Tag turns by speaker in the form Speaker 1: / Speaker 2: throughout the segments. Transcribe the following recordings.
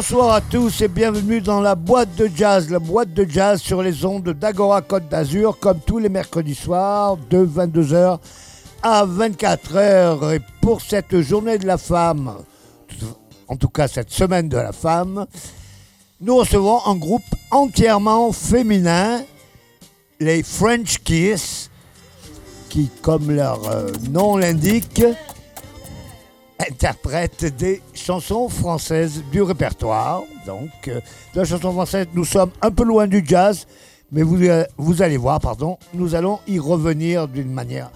Speaker 1: Bonsoir à tous et bienvenue dans la boîte de jazz, la boîte de jazz sur les ondes d'Agora Côte d'Azur, comme tous les mercredis soirs, de 22h à 24h. Et pour cette journée de la femme, en tout cas cette semaine de la femme, nous recevons un groupe entièrement féminin, les French Kiss, qui, comme leur euh, nom l'indique, interprètent des chansons françaises du répertoire. Donc, euh, de la chanson française, nous sommes un peu loin du jazz, mais vous, euh, vous allez voir, pardon, nous allons y revenir d'une manière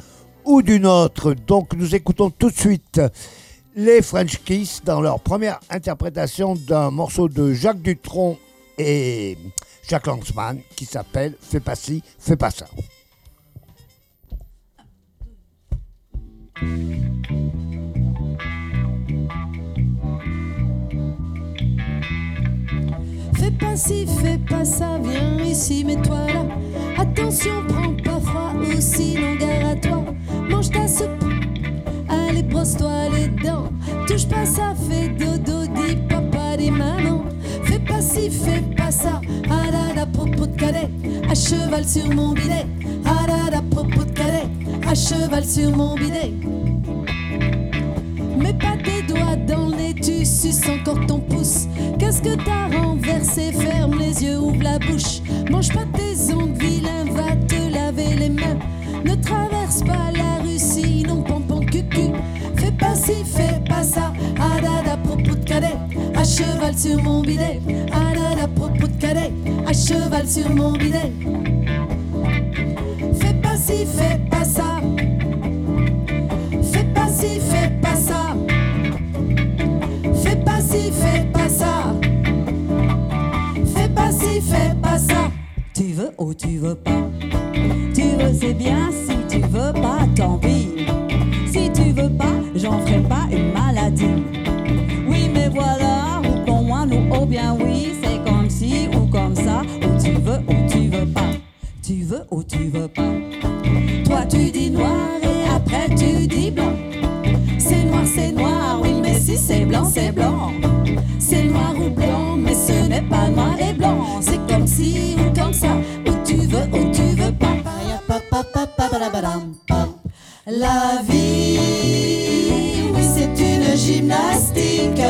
Speaker 1: ou d'une autre. Donc, nous écoutons tout de suite les French Kiss dans leur première interprétation d'un morceau de Jacques Dutronc et Jacques Langsman qui s'appelle Fais pas ci, fais pas ça.
Speaker 2: Fais pas ci, fais pas ça, viens ici, mets-toi là. Attention, prends pas froid sinon gare à toi. Mange ta soupe, allez, brosse-toi les dents. Touche pas ça, fais dodo, dis papa, dis maman. Fais pas ci, fais pas ça, ah là là, propos de cadet, à cheval sur mon bidet. Ah là là, propos de cadet, à cheval sur mon bidet. Mets pas tes doigts dans le nez, tu suces encore ton. Qu'est-ce que t'as renversé? Ferme les yeux, ouvre la bouche. Mange pas tes ongles, vilain, va te laver les mains. Ne traverse pas la rue, sinon pompon cucu. Fais pas ci, fais pas ça. Ah da da, propos de cadet, à cheval sur mon bidet. Ah da da, propos de cadet, à cheval sur mon bidet. Fais pas ci, fais pas ça.
Speaker 3: Ou tu veux pas Tu veux c'est bien, si tu veux pas, tant pis. Si tu veux pas, j'en ferai pas une maladie. Oui, mais voilà, ou pour moi, nous, oh bien oui, c'est comme ci ou comme ça, ou tu veux ou tu veux pas. Tu veux ou tu veux pas Toi, tu dis noir et après tu dis blanc. C'est noir, c'est noir, oui, mais si c'est blanc, c'est blanc. C'est noir ou blanc, mais ce n'est pas noir et blanc. C'est comme si ou comme ça,
Speaker 2: La vie, oui, c'est une gymnastique.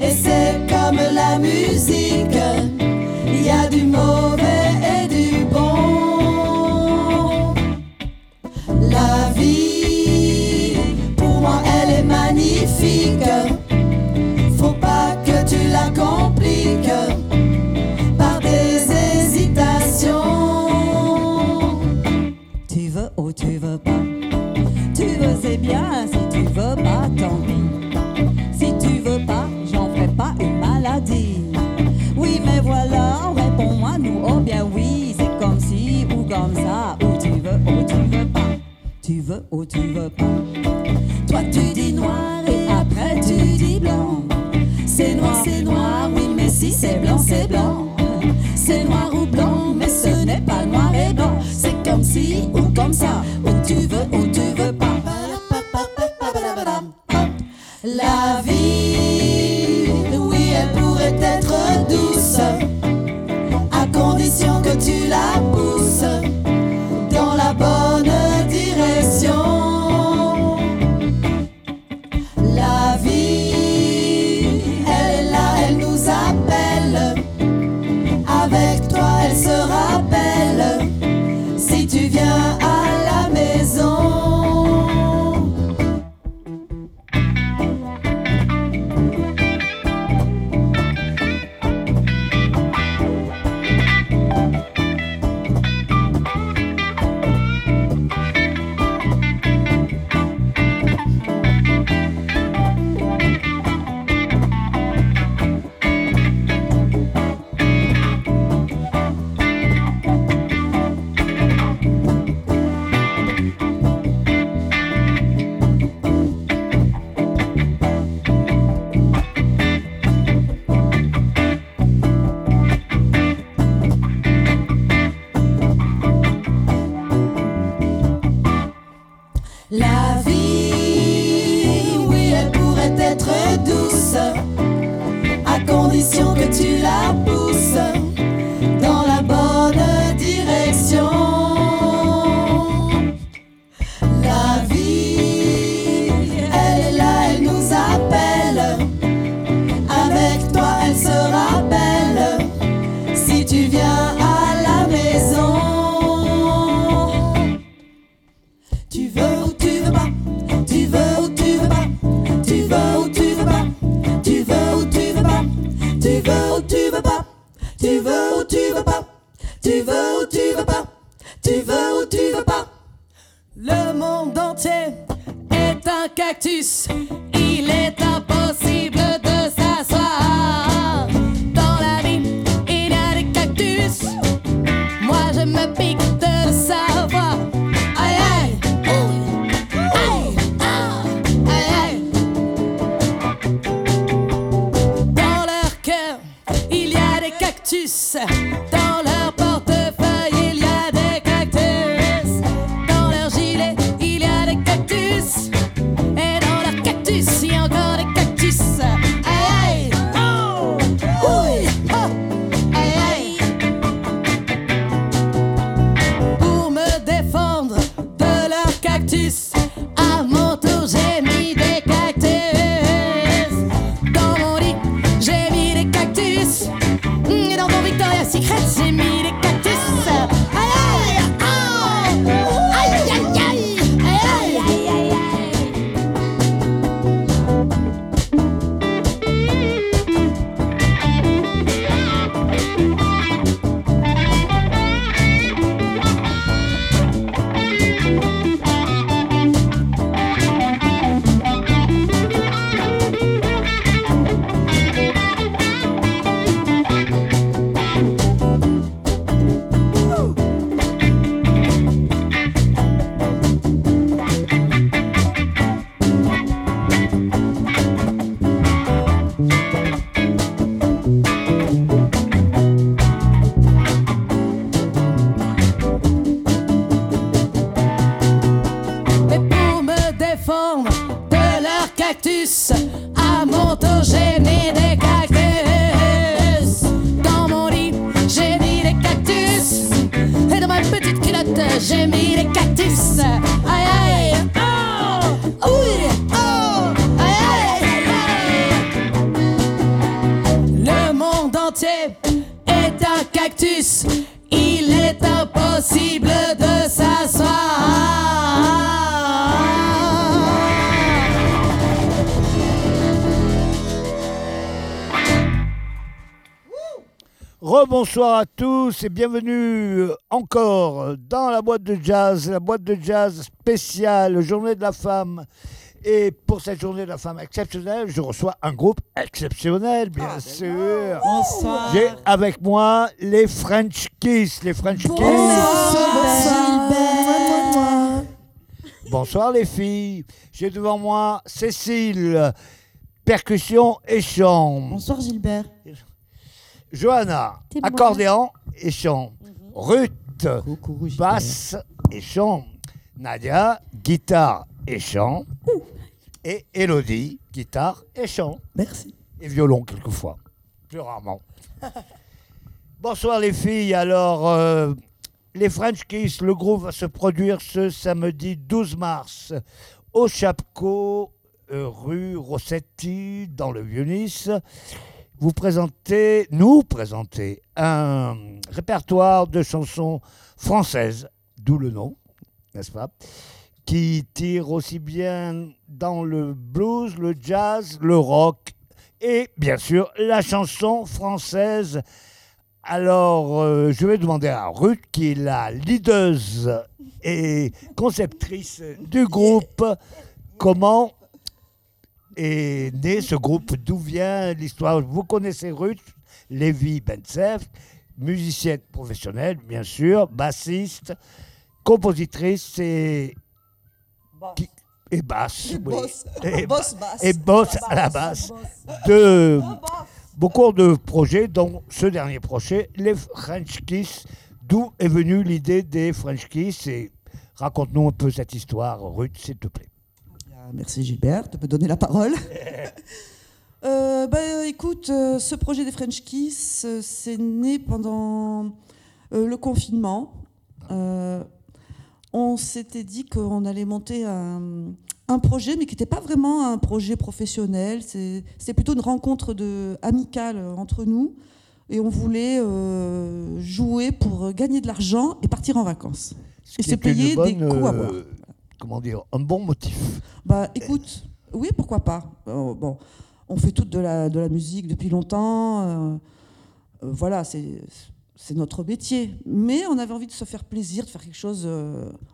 Speaker 2: Et c'est comme la musique. Il y a du mauvais
Speaker 1: tous et bienvenue encore dans la boîte de jazz, la boîte de jazz spéciale Journée de la femme. Et pour cette journée de la femme exceptionnelle, je reçois un groupe exceptionnel, bien sûr.
Speaker 3: Bonsoir.
Speaker 1: J'ai avec moi les French Kiss. Les French Kiss.
Speaker 4: Bonsoir.
Speaker 1: Bonsoir les filles. J'ai devant moi Cécile, percussion et chant.
Speaker 3: Bonsoir Gilbert.
Speaker 1: Johanna, accordéon et chant. Ruth,
Speaker 3: Coucou Gilbert.
Speaker 1: basse et chant. Nadia, guitare et chant. Et Elodie, guitare et chant.
Speaker 3: Merci.
Speaker 1: Et violon quelquefois. Plus rarement. Bonsoir les filles. Alors, euh, les French Kiss, le groupe va se produire ce samedi 12 mars au Chapco, euh, rue Rossetti, dans le Vieux-Nice. Vous présentez, nous présentez un répertoire de chansons françaises, d'où le nom, n'est-ce pas qui tire aussi bien dans le blues, le jazz, le rock et bien sûr la chanson française. Alors, euh, je vais demander à Ruth, qui est la leaduse et conceptrice du groupe, comment est né ce groupe, d'où vient l'histoire? Vous connaissez Ruth Lévy Bensef, musicienne professionnelle, bien sûr, bassiste, compositrice et qui- et basse. oui. Et,
Speaker 3: Boss basse.
Speaker 1: et boss à la basse de beaucoup de projets, dont ce dernier projet, les French Kiss. D'où est venue l'idée des French Kiss? Et raconte-nous un peu cette histoire, Ruth, s'il te plaît.
Speaker 5: Ah, Merci Gilbert de me donner la parole. Euh, bah, écoute, euh, ce projet des French Kiss, euh, c'est né pendant euh, le confinement. Euh, on s'était dit qu'on allait monter un, un projet, mais qui n'était pas vraiment un projet professionnel. C'est- C'était plutôt une rencontre de, amicale entre nous. Et on voulait euh, jouer pour gagner de l'argent et partir en vacances.
Speaker 1: Ce
Speaker 5: Et se payer des coups à boire.
Speaker 1: Comment dire Un bon motif.
Speaker 5: Bah écoute, oui, pourquoi pas. Euh, bon, on fait toute de la, de la musique depuis longtemps. euh, euh, voilà, c'est notre métier. Mais on avait envie de se faire plaisir, de faire quelque chose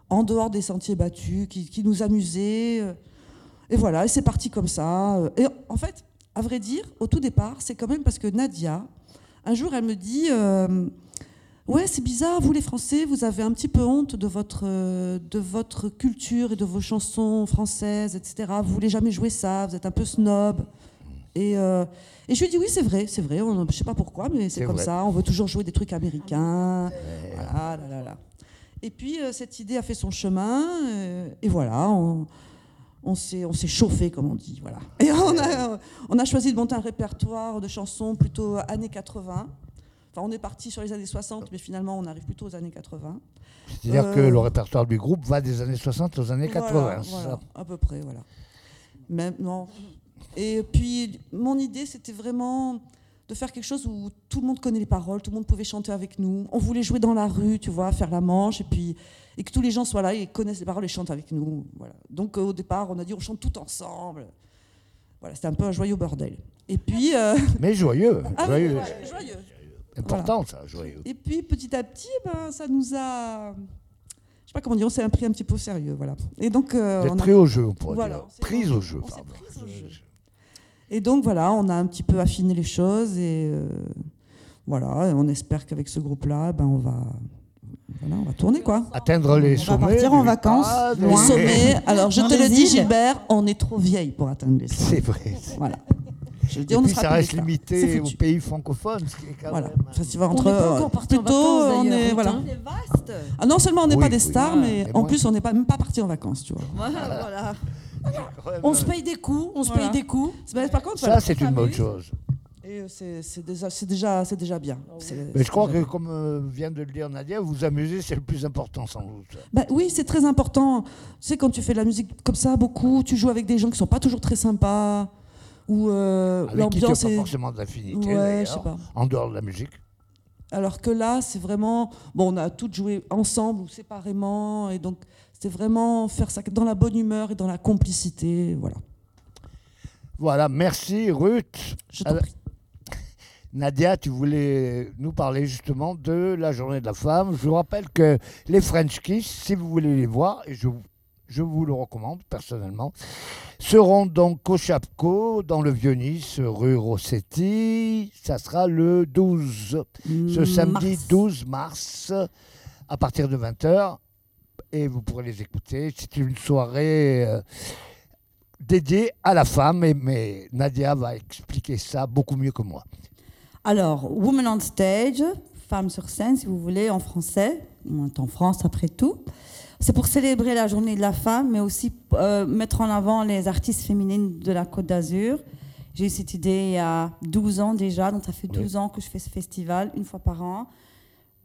Speaker 5: en dehors des sentiers battus, qui, qui nous amusait. et voilà, et c'est parti comme ça. Et en fait, à vrai dire, au tout départ, c'est quand même parce que Nadia, un jour, elle me dit... Ouais, c'est bizarre, vous les Français, vous avez un petit peu honte de votre, euh, de votre culture et de vos chansons françaises, etc. Vous voulez jamais jouer ça, vous êtes un peu snob. Et, euh, et je lui ai dit oui, c'est vrai, c'est vrai, on- je sais pas pourquoi, mais c'est comme
Speaker 1: vrai.
Speaker 5: ça, on veut toujours jouer des trucs américains. Voilà, là, là, là. Et puis euh, cette idée a fait son chemin, et voilà, on, on s'est on s'est chauffé, comme on dit. Voilà. Et on a, on a choisi de monter un répertoire de chansons plutôt années 80. Enfin, on est parti sur les années 60, mais finalement, on arrive plutôt aux années 80.
Speaker 1: C'est-à-dire
Speaker 5: Euh,
Speaker 1: que le répertoire du groupe va des années 60 aux années 80.
Speaker 5: Voilà,
Speaker 1: c'est
Speaker 5: voilà,
Speaker 1: ça
Speaker 5: à peu près, voilà. Et puis, mon idée, c'était vraiment de faire quelque chose où tout le monde connaît les paroles, tout le monde pouvait chanter avec nous. On voulait jouer dans la rue, tu vois, faire la manche, et puis et que tous les gens soient là et connaissent les paroles et chantent avec nous. Voilà. Donc, euh, au départ, on a dit on chante tout ensemble. Voilà, c'était un peu un joyeux bordel. Et puis, euh,
Speaker 1: Mais joyeux.
Speaker 5: ah
Speaker 1: joyeux.
Speaker 5: ouais, joyeux.
Speaker 1: Important, ça, joyeux.
Speaker 5: Et puis petit à petit, ben, ça nous a. Je sais pas comment dire, on s'est pris un petit peu au sérieux. Voilà. Et donc, euh, on a-
Speaker 1: pris au jeu, on pourrait
Speaker 5: Voilà,
Speaker 1: dire.
Speaker 5: on
Speaker 1: Prise au jeu,
Speaker 5: on
Speaker 1: pardon.
Speaker 5: prise au jeu. Et donc voilà, on a un petit peu affiné les choses et euh, voilà, et on espère qu'avec ce groupe-là, ben, on va. Voilà, on va tourner quoi.
Speaker 1: Atteindre les
Speaker 3: On va
Speaker 1: sommets.
Speaker 3: partir en vacances,
Speaker 1: Ah,
Speaker 5: Le
Speaker 3: loin.
Speaker 1: des-
Speaker 5: sommet, alors je
Speaker 3: Dans
Speaker 5: te le
Speaker 3: les
Speaker 5: dis. Gilbert, on est trop vieille pour atteindre les sommets.
Speaker 1: C'est vrai.
Speaker 5: Voilà. Je le dis,
Speaker 1: Et
Speaker 5: on ne
Speaker 1: puis
Speaker 5: sera
Speaker 1: ça reste limité aux pays francophones, ce qui est quand
Speaker 5: Voilà.
Speaker 1: même...
Speaker 5: Festival
Speaker 4: On
Speaker 5: entre
Speaker 4: n'est pas encore parti en vacances,
Speaker 5: on est voilà.
Speaker 3: C'est vaste.
Speaker 5: Ah non seulement on n'est
Speaker 1: Oui,
Speaker 5: pas des
Speaker 1: oui.
Speaker 5: stars, mais
Speaker 1: Mais
Speaker 5: en
Speaker 1: moi-
Speaker 5: plus on n'est pas même pas parti en vacances, tu vois.
Speaker 3: Voilà, voilà.
Speaker 4: On se paye des coups, on se
Speaker 5: Voilà.
Speaker 4: paye des coups.
Speaker 5: Mais par contre,
Speaker 1: Ça, c'est une bonne chose.
Speaker 5: Et euh, c'est déjà, c'est déjà, déjà bien. C'est-
Speaker 1: Mais je crois que,
Speaker 5: bien.
Speaker 1: comme euh, vient de le dire Nadia, vous vous amuser, c'est le plus important, sans doute.
Speaker 5: Bah oui, c'est très important. Tu sais, quand tu fais de la musique comme ça, beaucoup, tu joues avec des gens qui sont pas toujours très sympas, ou euh,
Speaker 1: n'as
Speaker 5: l'ambiance
Speaker 1: pas
Speaker 5: est.
Speaker 1: forcément d'affinité,
Speaker 5: Ouais, pas.
Speaker 1: en dehors de la musique.
Speaker 5: Alors que là, c'est vraiment. Bon, on a toutes joué ensemble ou séparément. Et donc, c'est vraiment faire ça dans la bonne humeur et dans la complicité. Voilà.
Speaker 1: Voilà, merci Ruth.
Speaker 5: Je
Speaker 1: Alors. Nadia, tu voulais nous parler justement de la journée de la femme. Je vous rappelle que les French Kiss, si vous voulez les voir, et je, je vous le recommande personnellement, seront donc au Chapco, dans le Vieux-Nice, rue Rossetti. Ça sera le 12, ce samedi
Speaker 5: Mars.
Speaker 1: 12 mars, à partir de 20h. Et vous pourrez les écouter. C'est une soirée euh, dédiée à la femme, et, mais Nadia va expliquer ça beaucoup mieux que moi.
Speaker 3: Alors, Woman on Stage, Femme sur scène, si vous voulez, en français. On est en France après tout. C'est pour célébrer la journée de la femme, mais aussi euh, mettre en avant les artistes féminines de la Côte d'Azur. J'ai eu cette idée il y a 12 ans déjà, donc ça fait 12 ans que je fais ce festival, une fois par an.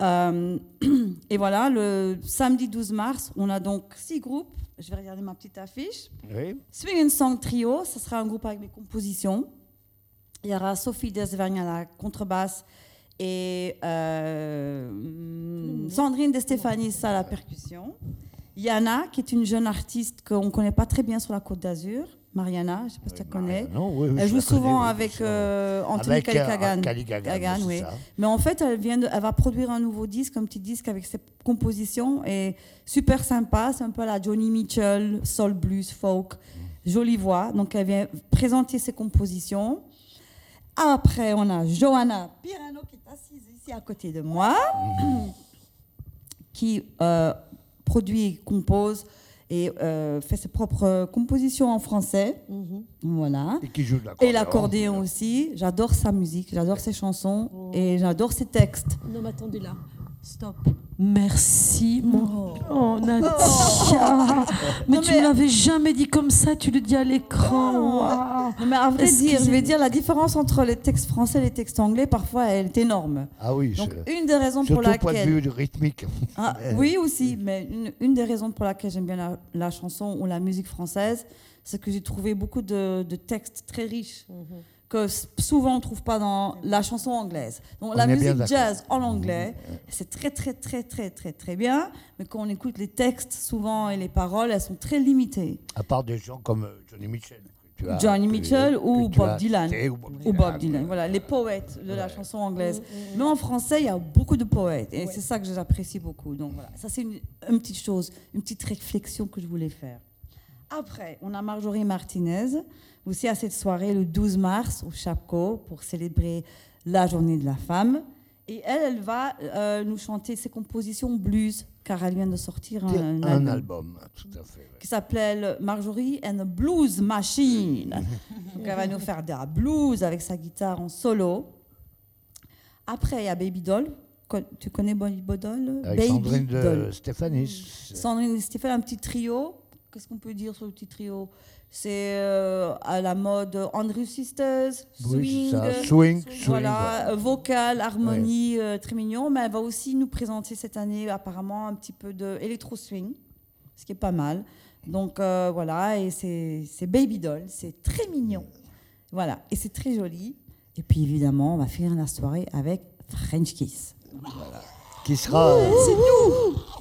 Speaker 3: Euh, et voilà, le samedi 12 mars, on a donc six groupes. Je vais regarder ma petite affiche.
Speaker 1: Oui.
Speaker 3: Swing and Song Trio, ce sera un groupe avec mes compositions. Il y aura Sophie Desvergne à la contrebasse et euh, Sandrine De Stéphanie à la percussion. Yana, qui est une jeune artiste qu'on ne connaît pas très bien sur la côte d'Azur. Mariana, je ne sais pas si tu la connais.
Speaker 1: Non, oui, oui,
Speaker 3: Elle joue
Speaker 1: connais,
Speaker 3: souvent avec euh, Anthony
Speaker 1: Avec, euh,
Speaker 3: Kalikagan. Oui. Mais en fait, elle, vient de- elle va produire un nouveau disque, un petit disque avec ses compositions. Et super sympa, c'est un peu la Johnny Mitchell, soul blues, folk, jolie voix. Donc elle vient présenter ses compositions. Après, on a Johanna Pirano qui est assise ici à côté de moi, qui euh, produit, compose et euh, fait ses propres compositions en français. Voilà.
Speaker 1: Et qui joue de l'accordéon.
Speaker 3: Et l'accordéon aussi. J'adore sa musique, j'adore ses chansons et j'adore ses textes.
Speaker 2: Non, mais attendez là. Stop. Merci, mon. Oh, Nadia. Mais
Speaker 3: Non,
Speaker 2: tu
Speaker 3: mais-
Speaker 2: ne l'avais jamais dit comme ça, tu le dis à l'écran.
Speaker 3: Mais à vrai dire, je vais dire la différence entre les textes français et les textes anglais, parfois, elle est énorme.
Speaker 1: Ah oui,
Speaker 3: Donc,
Speaker 1: c'est-
Speaker 3: une des raisons pour
Speaker 1: au point de
Speaker 3: laquelle.
Speaker 1: vue rythmique.
Speaker 3: Ah, oui, aussi, mais une, une des raisons pour laquelle j'aime bien la, la chanson ou la musique française, c'est que j'ai trouvé beaucoup de, de textes très riches que souvent on ne trouve pas dans la chanson anglaise. Donc
Speaker 1: On
Speaker 3: la musique jazz en anglais, c'est très très très très très très bien, mais quand on écoute les textes souvent et les paroles, elles sont très limitées.
Speaker 1: À part des gens comme euh, Johnny Mitchell. que tu as-
Speaker 3: Johnny
Speaker 1: que-
Speaker 3: Mitchell
Speaker 1: que
Speaker 3: ou Bob
Speaker 1: as
Speaker 3: Dylan.
Speaker 1: Ou Bob
Speaker 3: Ou Bob
Speaker 1: ouais.
Speaker 3: Dylan, voilà, les poètes de la chanson anglaise. Mais en français, il y a beaucoup de poètes, et c'est ça que j'apprécie beaucoup. Donc voilà, ça c'est une, une petite chose, une petite réflexion que je voulais faire. Après, on a Marjorie Martinez, aussi à cette soirée le 12 mars au Chapco pour célébrer la journée de la femme. Et elle, elle va euh, nous chanter ses compositions blues, car elle vient de sortir un,
Speaker 1: Un,
Speaker 3: album
Speaker 1: album, tout à fait. ouais.
Speaker 3: qui s'appelle Marjorie and the Blues Machine. Donc elle va nous faire de la blues avec sa guitare en solo. Après, il y a Baby Doll. Tu connais Baby Doll
Speaker 1: Avec
Speaker 3: Baby
Speaker 1: Sandrine de
Speaker 3: Doll.
Speaker 1: Stéphanis.
Speaker 3: Sandrine et Stéphane, un petit trio. Qu'est-ce qu'on peut dire sur le petit trio? C'est euh, à la mode Andrew Sisters,
Speaker 1: Oui,
Speaker 3: swing,
Speaker 1: ça. Swing, swing, ouais.
Speaker 3: voilà, euh, vocal, harmonie, euh, très mignon. Mais elle va aussi nous présenter cette année apparemment un petit peu de électro swing, ce qui est pas mal. Donc euh, voilà, et c'est c'est Baby Doll, c'est très mignon. Voilà, et c'est très joli. Et puis évidemment, on va finir la soirée avec French Kiss.
Speaker 1: Qui sera,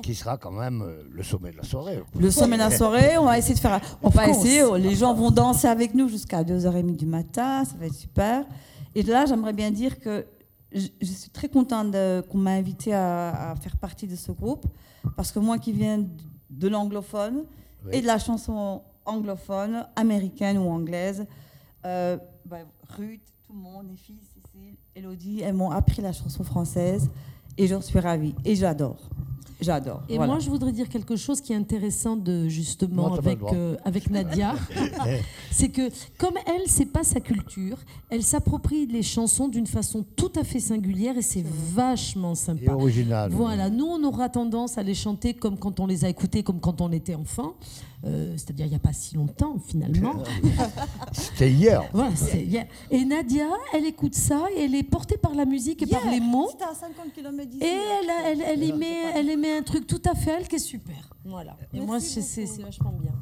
Speaker 1: qui sera quand même euh, le sommet de la soirée.
Speaker 3: Le sommet de la soirée, on va essayer de faire. On va essayer, les gens vont danser avec nous jusqu'à 2h30 du matin, ça va être super. Et là, j'aimerais bien dire que je, je suis très contente qu'on m'a invité à, à faire partie de ce groupe, parce que moi qui viens de l'anglophone
Speaker 1: Oui.
Speaker 3: et de la chanson anglophone, américaine ou anglaise, euh, bah, Ruth, tout le monde, les filles, Cécile, Elodie, elles m'ont appris la chanson française et j'en suis ravie. Et j'adore. J'adore.
Speaker 2: Et
Speaker 3: Voilà.
Speaker 2: moi, je voudrais dire quelque chose qui est intéressant de justement
Speaker 1: Non,
Speaker 2: avec, euh, avec Nadia. c'est que comme elle, c'est pas sa culture, elle s'approprie les chansons d'une façon tout à fait singulière et c'est vachement
Speaker 1: Et
Speaker 2: sympa.
Speaker 1: original.
Speaker 2: Voilà, nous on aura tendance à les chanter comme quand on les a écoutés, comme quand on était enfant, Euh, c'est-à-dire il n'y a pas si longtemps finalement.
Speaker 1: C'était hier.
Speaker 2: Voilà, c'est- yeah. Et Nadia, elle écoute ça et elle est portée par la musique et par les mots.
Speaker 3: C'était à 50 km d'ici.
Speaker 2: Et elle, a- elle, elle, y met, elle y met un truc tout à fait elle qui est super. Voilà. Et moi, c'est c'est- c'est vachement bien.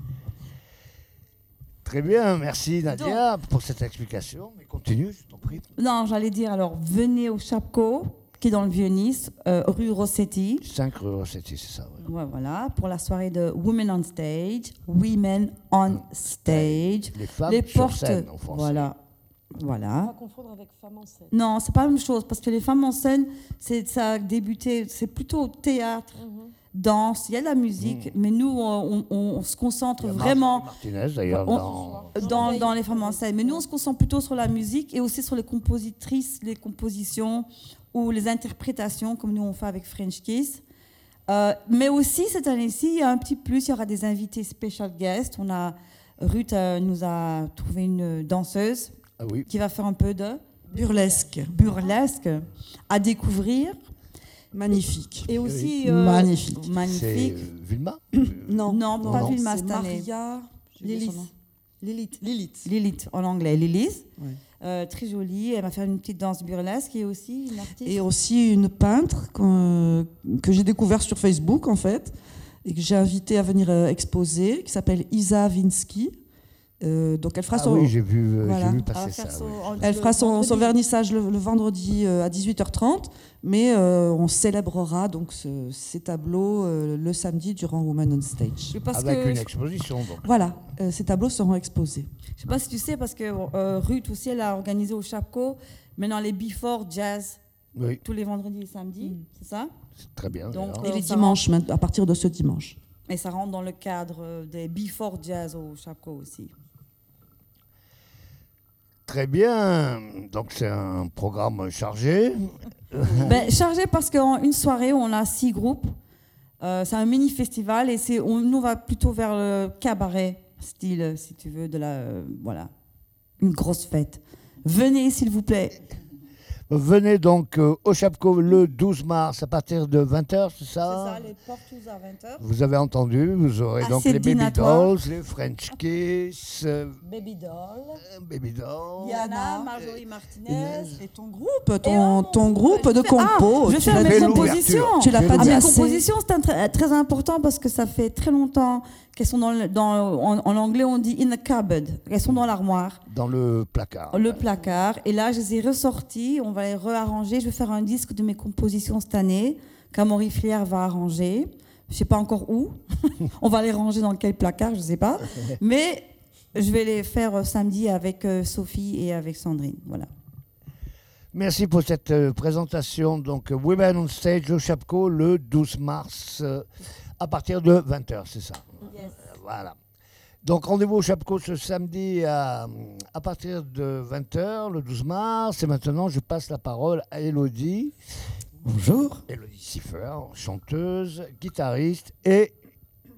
Speaker 1: Très bien, merci Nadia pour cette explication. Mais continue, je t'en prie.
Speaker 3: Non, j'allais dire, alors venez au Chapco qui est dans le Vieux-Nice, euh, rue Rossetti.
Speaker 1: 5 rue Rossetti, c'est ça. ouais.
Speaker 3: Ouais, voilà, pour la soirée de Women on Stage. Women on Stage.
Speaker 1: Les femmes sur scène en français.
Speaker 3: Voilà.
Speaker 2: On
Speaker 3: Voilà.
Speaker 2: va confondre avec femme en scène.
Speaker 3: Non, c'est pas la même chose parce que les femmes en scène, c'est ça a débuté, c'est plutôt théâtre, danse, il y a de la musique, mais nous on, on- on se concentre vraiment
Speaker 1: Martinez d'ailleurs
Speaker 3: On-
Speaker 1: dans.
Speaker 3: dans, dans les femmes en scène. Mais nous, on se concentre plutôt sur la musique et aussi sur les compositrices, les compositions ou les interprétations, comme nous on fait avec French Kiss. Euh, mais aussi, cette année-ci, il y a un petit plus, il y aura des invités special guests. On a, Ruth euh, nous a trouvé une danseuse
Speaker 1: Ah oui.
Speaker 3: qui va faire un peu de
Speaker 5: Burlesque.
Speaker 3: burlesque à découvrir.
Speaker 5: Magnifique.
Speaker 3: Et aussi...
Speaker 5: Oui. Magnifique.
Speaker 1: C'est
Speaker 3: Magnifique.
Speaker 1: euh, Vilma
Speaker 5: Non,
Speaker 3: Non, pas
Speaker 1: non.
Speaker 3: Vilma
Speaker 5: c'est
Speaker 3: cette année.
Speaker 5: Maria.
Speaker 3: Lilith. Lilith.
Speaker 5: Lilith.
Speaker 3: Lilith, en anglais. Lilith.
Speaker 5: Ouais.
Speaker 3: Euh, très jolie. Elle va faire une petite danse burlesque et aussi une artiste.
Speaker 5: Et aussi une peintre qu'on- que j'ai découvert sur Facebook en fait et que j'ai invité à venir euh, exposer, qui s'appelle Isa Vinsky. Euh, donc elle fera
Speaker 1: Ah
Speaker 5: son,
Speaker 1: oui, j'ai vu, euh,
Speaker 5: Voilà.
Speaker 1: j'ai vu
Speaker 3: Elle va
Speaker 1: passer
Speaker 3: faire
Speaker 1: ça.
Speaker 3: son-
Speaker 1: oui.
Speaker 3: en-
Speaker 5: elle
Speaker 3: le
Speaker 5: fera son, son
Speaker 3: vendredi.
Speaker 5: vernissage le, le vendredi euh, à 18h30, mais euh, on célébrera donc ce- ces tableaux euh, le samedi durant Women on Stage.
Speaker 3: Parce
Speaker 1: Avec
Speaker 3: que,
Speaker 1: une exposition donc.
Speaker 5: Voilà, euh, ces tableaux seront exposés.
Speaker 3: je sais pas si tu sais, parce que euh, Ruth aussi, elle a organisé au Chapco maintenant les Before Jazz
Speaker 1: Oui,
Speaker 3: tous les vendredis et samedis,
Speaker 5: Mm.
Speaker 3: c'est ça?
Speaker 1: C'est très bien.
Speaker 3: Donc,
Speaker 5: Et les dimanches, à partir de ce dimanche.
Speaker 3: Et ça rentre dans le cadre des Before Jazz au Chapco aussi.
Speaker 1: Très bien. Donc c'est un programme chargé.
Speaker 3: ben, chargé parce qu'en une soirée, on a six groupes. Euh, c'est un mini festival et c'est, on, nous va plutôt vers le cabaret style, si tu veux, de la, euh, voilà, une grosse fête. Venez s'il vous plaît.
Speaker 1: Venez donc euh, au Chapco le 12 mars à partir de 20h, c'est ça
Speaker 3: les portes ouvertes à 20h.
Speaker 1: Vous avez entendu, vous aurez donc
Speaker 3: Assez
Speaker 1: les Baby. Dolls, les French Kiss, euh,
Speaker 2: Baby doll.
Speaker 1: euh, Baby Dolls.
Speaker 3: Yana, Marjorie Martinez.
Speaker 5: Et ton groupe,
Speaker 3: Et
Speaker 5: ton,
Speaker 3: on-
Speaker 5: ton groupe de
Speaker 3: je fais- ah,
Speaker 5: compos,
Speaker 3: je
Speaker 5: tu
Speaker 3: fais mes compositions.
Speaker 5: Tu l'as pas
Speaker 3: Ah,
Speaker 5: dit
Speaker 3: mes compositions, c'est très, très important parce que ça fait très longtemps qu'elles sont dans, le- dans en, en anglais on dit in the cupboard. Elles sont dans l'armoire,
Speaker 1: Dans le placard.
Speaker 3: le placard. Et là, je les ai ressorties. On va les réarranger. Je vais faire un disque de mes compositions cette année qu'Amaury Flière va arranger. Je sais pas encore où. on va les ranger dans quel placard, je sais pas. Mais je vais les faire euh, samedi avec euh, Sophie et avec Sandrine. Voilà.
Speaker 1: Merci pour cette euh, présentation. Donc, Women on Stage au Chapco le 12 mars à partir de 20h, c'est ça? Euh, Voilà. Donc, rendez-vous au Chapco ce samedi à, à partir de 20h, le 12 mars. Et maintenant, je passe la parole à Elodie.
Speaker 6: Bonjour.
Speaker 1: Elodie Siffer, chanteuse, guitariste et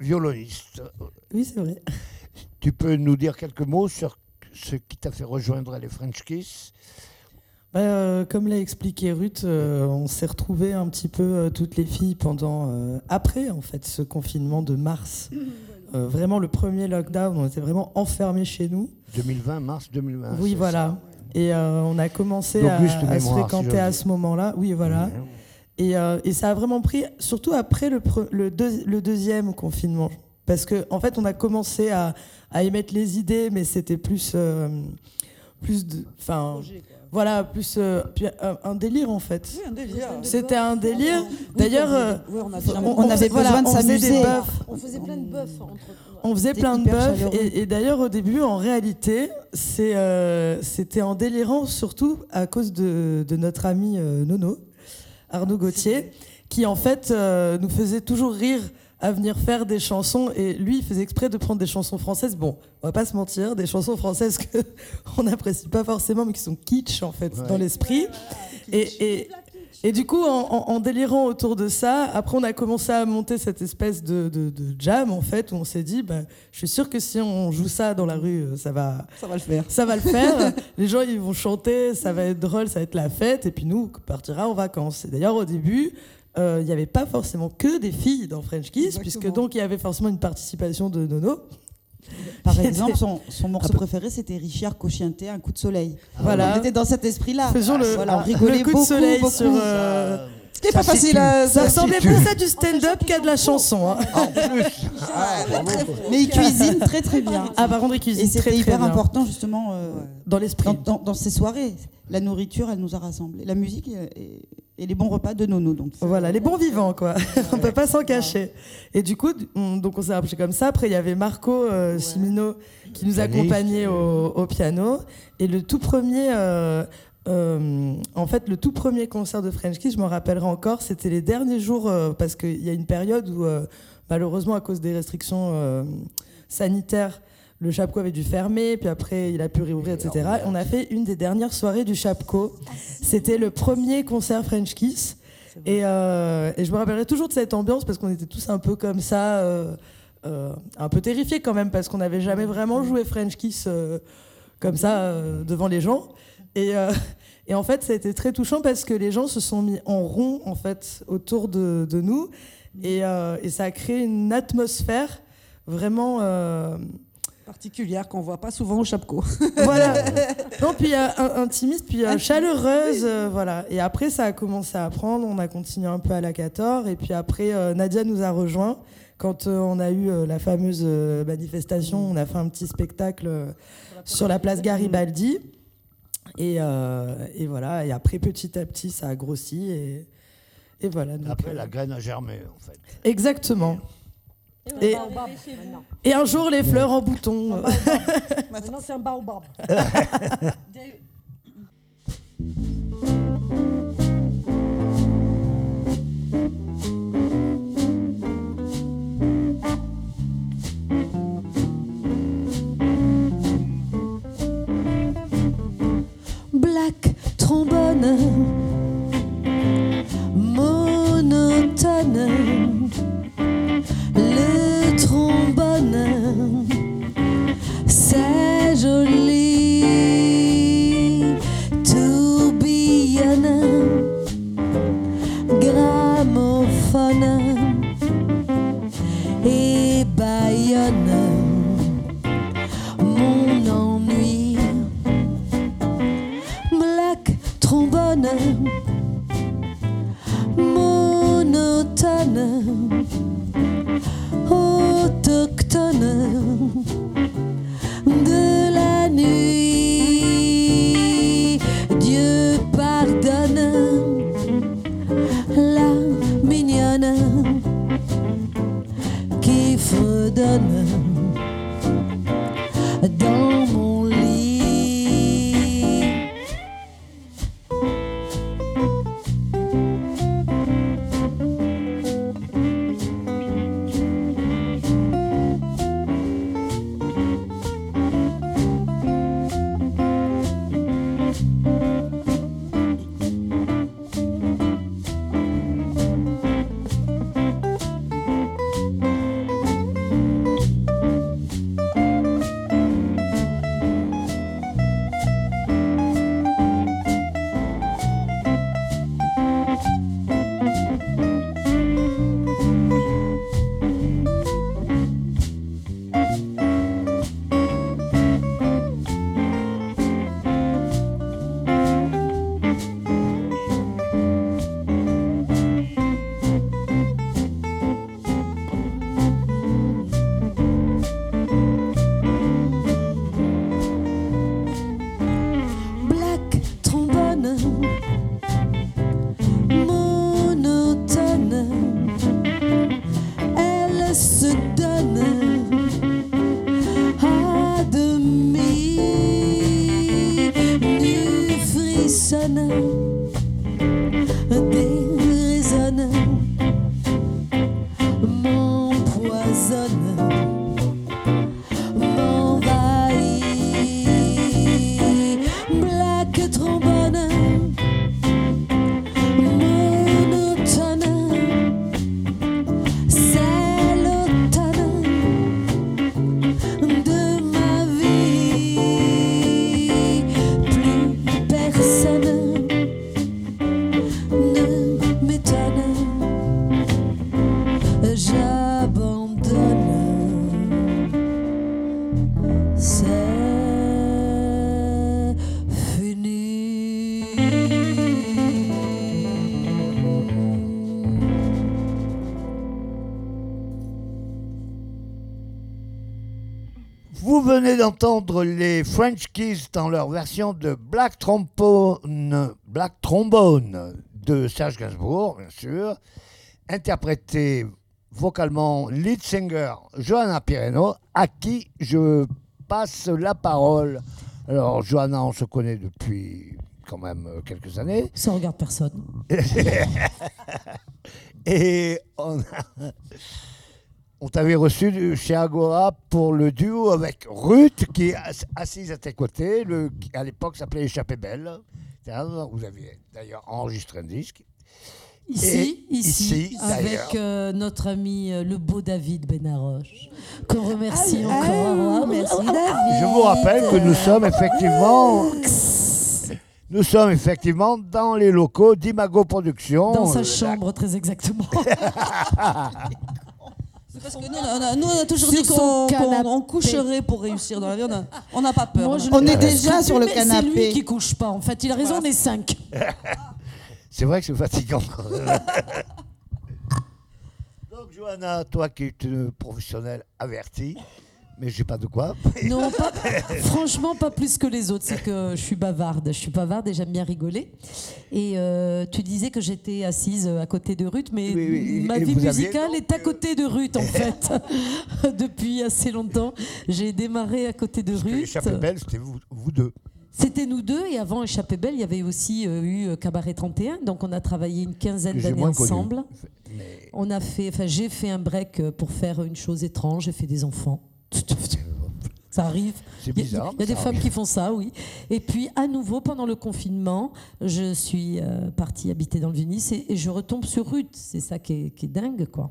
Speaker 1: violoniste.
Speaker 6: Oui, c'est vrai.
Speaker 1: Tu peux nous dire quelques mots sur ce qui t'a fait rejoindre les French Kiss?
Speaker 6: Bah, euh, comme l'a expliqué Ruth, euh, on s'est retrouvés un petit peu euh, toutes les filles pendant euh, après en fait ce confinement de mars. Euh, vraiment le premier lockdown, on était vraiment enfermés chez nous.
Speaker 1: 2020, mars 2020.
Speaker 6: oui, voilà. Et euh, on a commencé à, se
Speaker 1: si
Speaker 6: fréquenter à ce moment-là. Oui, voilà. Et, euh, et ça a vraiment pris, surtout après le, pre- le, deux- le deuxième confinement. Parce qu'en en fait, on a commencé à, à émettre les idées, mais c'était plus. euh, plus de. Enfin. Voilà, plus euh, puis un, délire en fait.
Speaker 5: Oui, un délire.
Speaker 6: C'était un délire. D'ailleurs, euh,
Speaker 5: Oui, on, a
Speaker 6: on-
Speaker 5: on
Speaker 6: on
Speaker 5: avait
Speaker 6: voilà,
Speaker 5: besoin de s'amuser.
Speaker 2: On faisait plein de bœufs entre
Speaker 6: On faisait plein de
Speaker 5: chaleureux.
Speaker 6: et, et d'ailleurs au début en réalité euh, c'était en délirant surtout à cause de, de notre ami euh, Nono Arnaud Gauthier qui en fait euh, nous faisait toujours rire à venir faire des chansons et lui il faisait exprès de prendre des chansons françaises bon on va pas se mentir des chansons françaises que on n'apprécie pas forcément mais qui sont kitsch en fait
Speaker 1: Ouais.
Speaker 6: dans l'esprit et, et, et du coup, en, en- en délirant autour de ça, après, on a commencé à monter cette espèce de, de- de jam, en fait, où on s'est dit, bah, je suis sûr que si on joue ça dans la rue, euh, ça va,
Speaker 5: Ça va le faire.
Speaker 6: ça va le faire. Les gens, ils vont chanter, ça va être drôle, ça va être la fête, et puis nous, on partira en vacances. Et d'ailleurs, au début, euh, il n'y avait pas forcément que des filles dans French Kiss,
Speaker 5: Exactement.
Speaker 6: puisque donc il y avait forcément une participation de Nono.
Speaker 7: Par exemple, son, son morceau
Speaker 6: peu-
Speaker 7: préféré, c'était Richard Cochienté, Un coup de soleil.
Speaker 6: Voilà.
Speaker 7: On était dans cet esprit-là.
Speaker 6: Faisons le,
Speaker 7: Voilà, on
Speaker 6: le
Speaker 7: rigolait
Speaker 6: coup
Speaker 7: beaucoup,
Speaker 6: de soleil
Speaker 7: beaucoup.
Speaker 6: sur. euh,
Speaker 5: Ce qui est pas
Speaker 1: Ça
Speaker 5: facile. à-
Speaker 6: ça ressemblait plus à du stand-up qu'à de la chanson. hein.
Speaker 1: En plus Ah.
Speaker 7: Mais il cuisine très très bien.
Speaker 6: Ah, par contre, il
Speaker 7: Et
Speaker 6: cuisine très,
Speaker 7: c'était
Speaker 6: très
Speaker 7: hyper
Speaker 6: bien.
Speaker 7: important justement euh,
Speaker 6: Dans l'esprit.
Speaker 7: dans, dans- dans ces soirées. La nourriture, elle nous a rassemblés. La musique Et les bons repas de Nono. Donc.
Speaker 6: Voilà, les bons vivants, quoi. on peut pas s'en cacher. Et du coup, on, donc on s'est rapproché comme ça. Après, il y avait Marco euh, Cimino qui nous accompagnait au, au piano. Et le tout premier, euh, euh, en fait, le tout premier concert de French Kiss, je me rappellerai encore, c'était les derniers jours, euh, parce qu'il y a une période où, euh, malheureusement, à cause des restrictions euh, sanitaires, le Chapco avait dû fermer, puis après il a pu réouvrir, etc. Et on a fait une des dernières soirées du Chapco. C'était le premier concert French Kiss. Et, euh, et je me rappellerai toujours de cette ambiance parce qu'on était tous un peu comme ça, euh, euh, un peu terrifiés quand même, parce qu'on n'avait jamais vraiment joué French Kiss comme ça devant les gens. Et, et en fait, ça a été très touchant parce que les gens se sont mis en rond en fait autour de, de nous et, et ça a créé une atmosphère vraiment.
Speaker 5: Particulière qu'on voit pas souvent au Chapco.
Speaker 6: voilà. Non, puis euh, in- intimiste, puis euh, chaleureuse, euh, voilà. Et après, ça a commencé à prendre. On a continué un peu à la 14. Et puis après, euh, Nadia nous a rejoints. Quand euh, on a eu euh, la fameuse euh, manifestation, on a fait un petit spectacle euh, sur la place Garibaldi. Et, euh, et voilà. Et après, petit à petit, ça a grossi. Et, et voilà. donc,
Speaker 1: Après, la graine a germé, en fait.
Speaker 6: Exactement. Et, et un jour, les fleurs en bouton.
Speaker 8: Maintenant, c'est un baobab.
Speaker 2: Black trombone
Speaker 1: d'entendre les French Kiss dans leur version de Black Trombone, Black Trombone de Serge Gainsbourg, bien sûr, interprété vocalement lead singer Johanna Pireno, à qui je passe la parole. Alors, Johanna, on se connaît depuis quand même quelques années.
Speaker 2: Ça regarde personne.
Speaker 1: Et on, a- on t'avait reçu du- chez Agora pour le duo avec Ruth, qui est ass- assise à tes côtés, le, qui à l'époque s'appelait Échappée Belle. Vous aviez d'ailleurs enregistré un disque.
Speaker 2: Ici,
Speaker 1: Et
Speaker 2: ici,
Speaker 1: ici,
Speaker 2: avec euh, notre ami euh, le beau David Benaroche, qu'on remercie
Speaker 7: Ah,
Speaker 2: encore.
Speaker 7: ah, merci David.
Speaker 1: Je vous rappelle que nous sommes effectivement, nous sommes effectivement dans les locaux d'Imago Productions.
Speaker 2: Dans sa
Speaker 1: Euh,
Speaker 2: chambre, très exactement.
Speaker 5: C'est parce que nous, on a, nous, on a toujours
Speaker 2: Sur
Speaker 5: dit qu'on qu'on-
Speaker 2: canapé.
Speaker 5: on coucherait pour réussir dans la vie. On n'a pas peur.
Speaker 2: Moi, je
Speaker 7: On est déjà sur le
Speaker 2: Mais C'est lui
Speaker 7: canapé.
Speaker 2: qui couche pas. En fait, il a raison, on est cinq.
Speaker 1: C'est vrai que c'est fatigant. Donc, Johanna, toi qui es une professionnelle avertie, mais j'ai pas de quoi.
Speaker 2: Non, pas- franchement, pas plus que les autres. C'est que je suis bavarde. Je suis bavarde et j'aime bien rigoler. Et euh, tu disais que j'étais assise à côté de Ruth, mais
Speaker 1: Oui, oui,
Speaker 2: ma vie
Speaker 1: aviez
Speaker 2: musicale est à côté de Ruth, en fait. Depuis assez longtemps. J'ai démarré à côté de Ruth.
Speaker 1: Échappée Belle, c'était vous, vous deux.
Speaker 2: C'était nous deux. Et avant Échappée Belle, il y avait aussi euh, eu euh, Cabaret 31. Donc, on a travaillé une quinzaine d'années
Speaker 1: connu.
Speaker 2: ensemble.
Speaker 1: Mais
Speaker 2: On a fait, enfin, j'ai fait un break euh, pour faire une chose étrange. J'ai fait des enfants. Ça arrive.
Speaker 1: c'est
Speaker 2: Il y a-
Speaker 1: bizarre.
Speaker 2: Il y a des femmes
Speaker 1: arrive.
Speaker 2: qui font ça, oui. Et puis, à nouveau, pendant le confinement, je suis euh, partie habiter dans le Vieux-Nice et, et je retombe sur Ruth. C'est ça qui est, qui est dingue, quoi.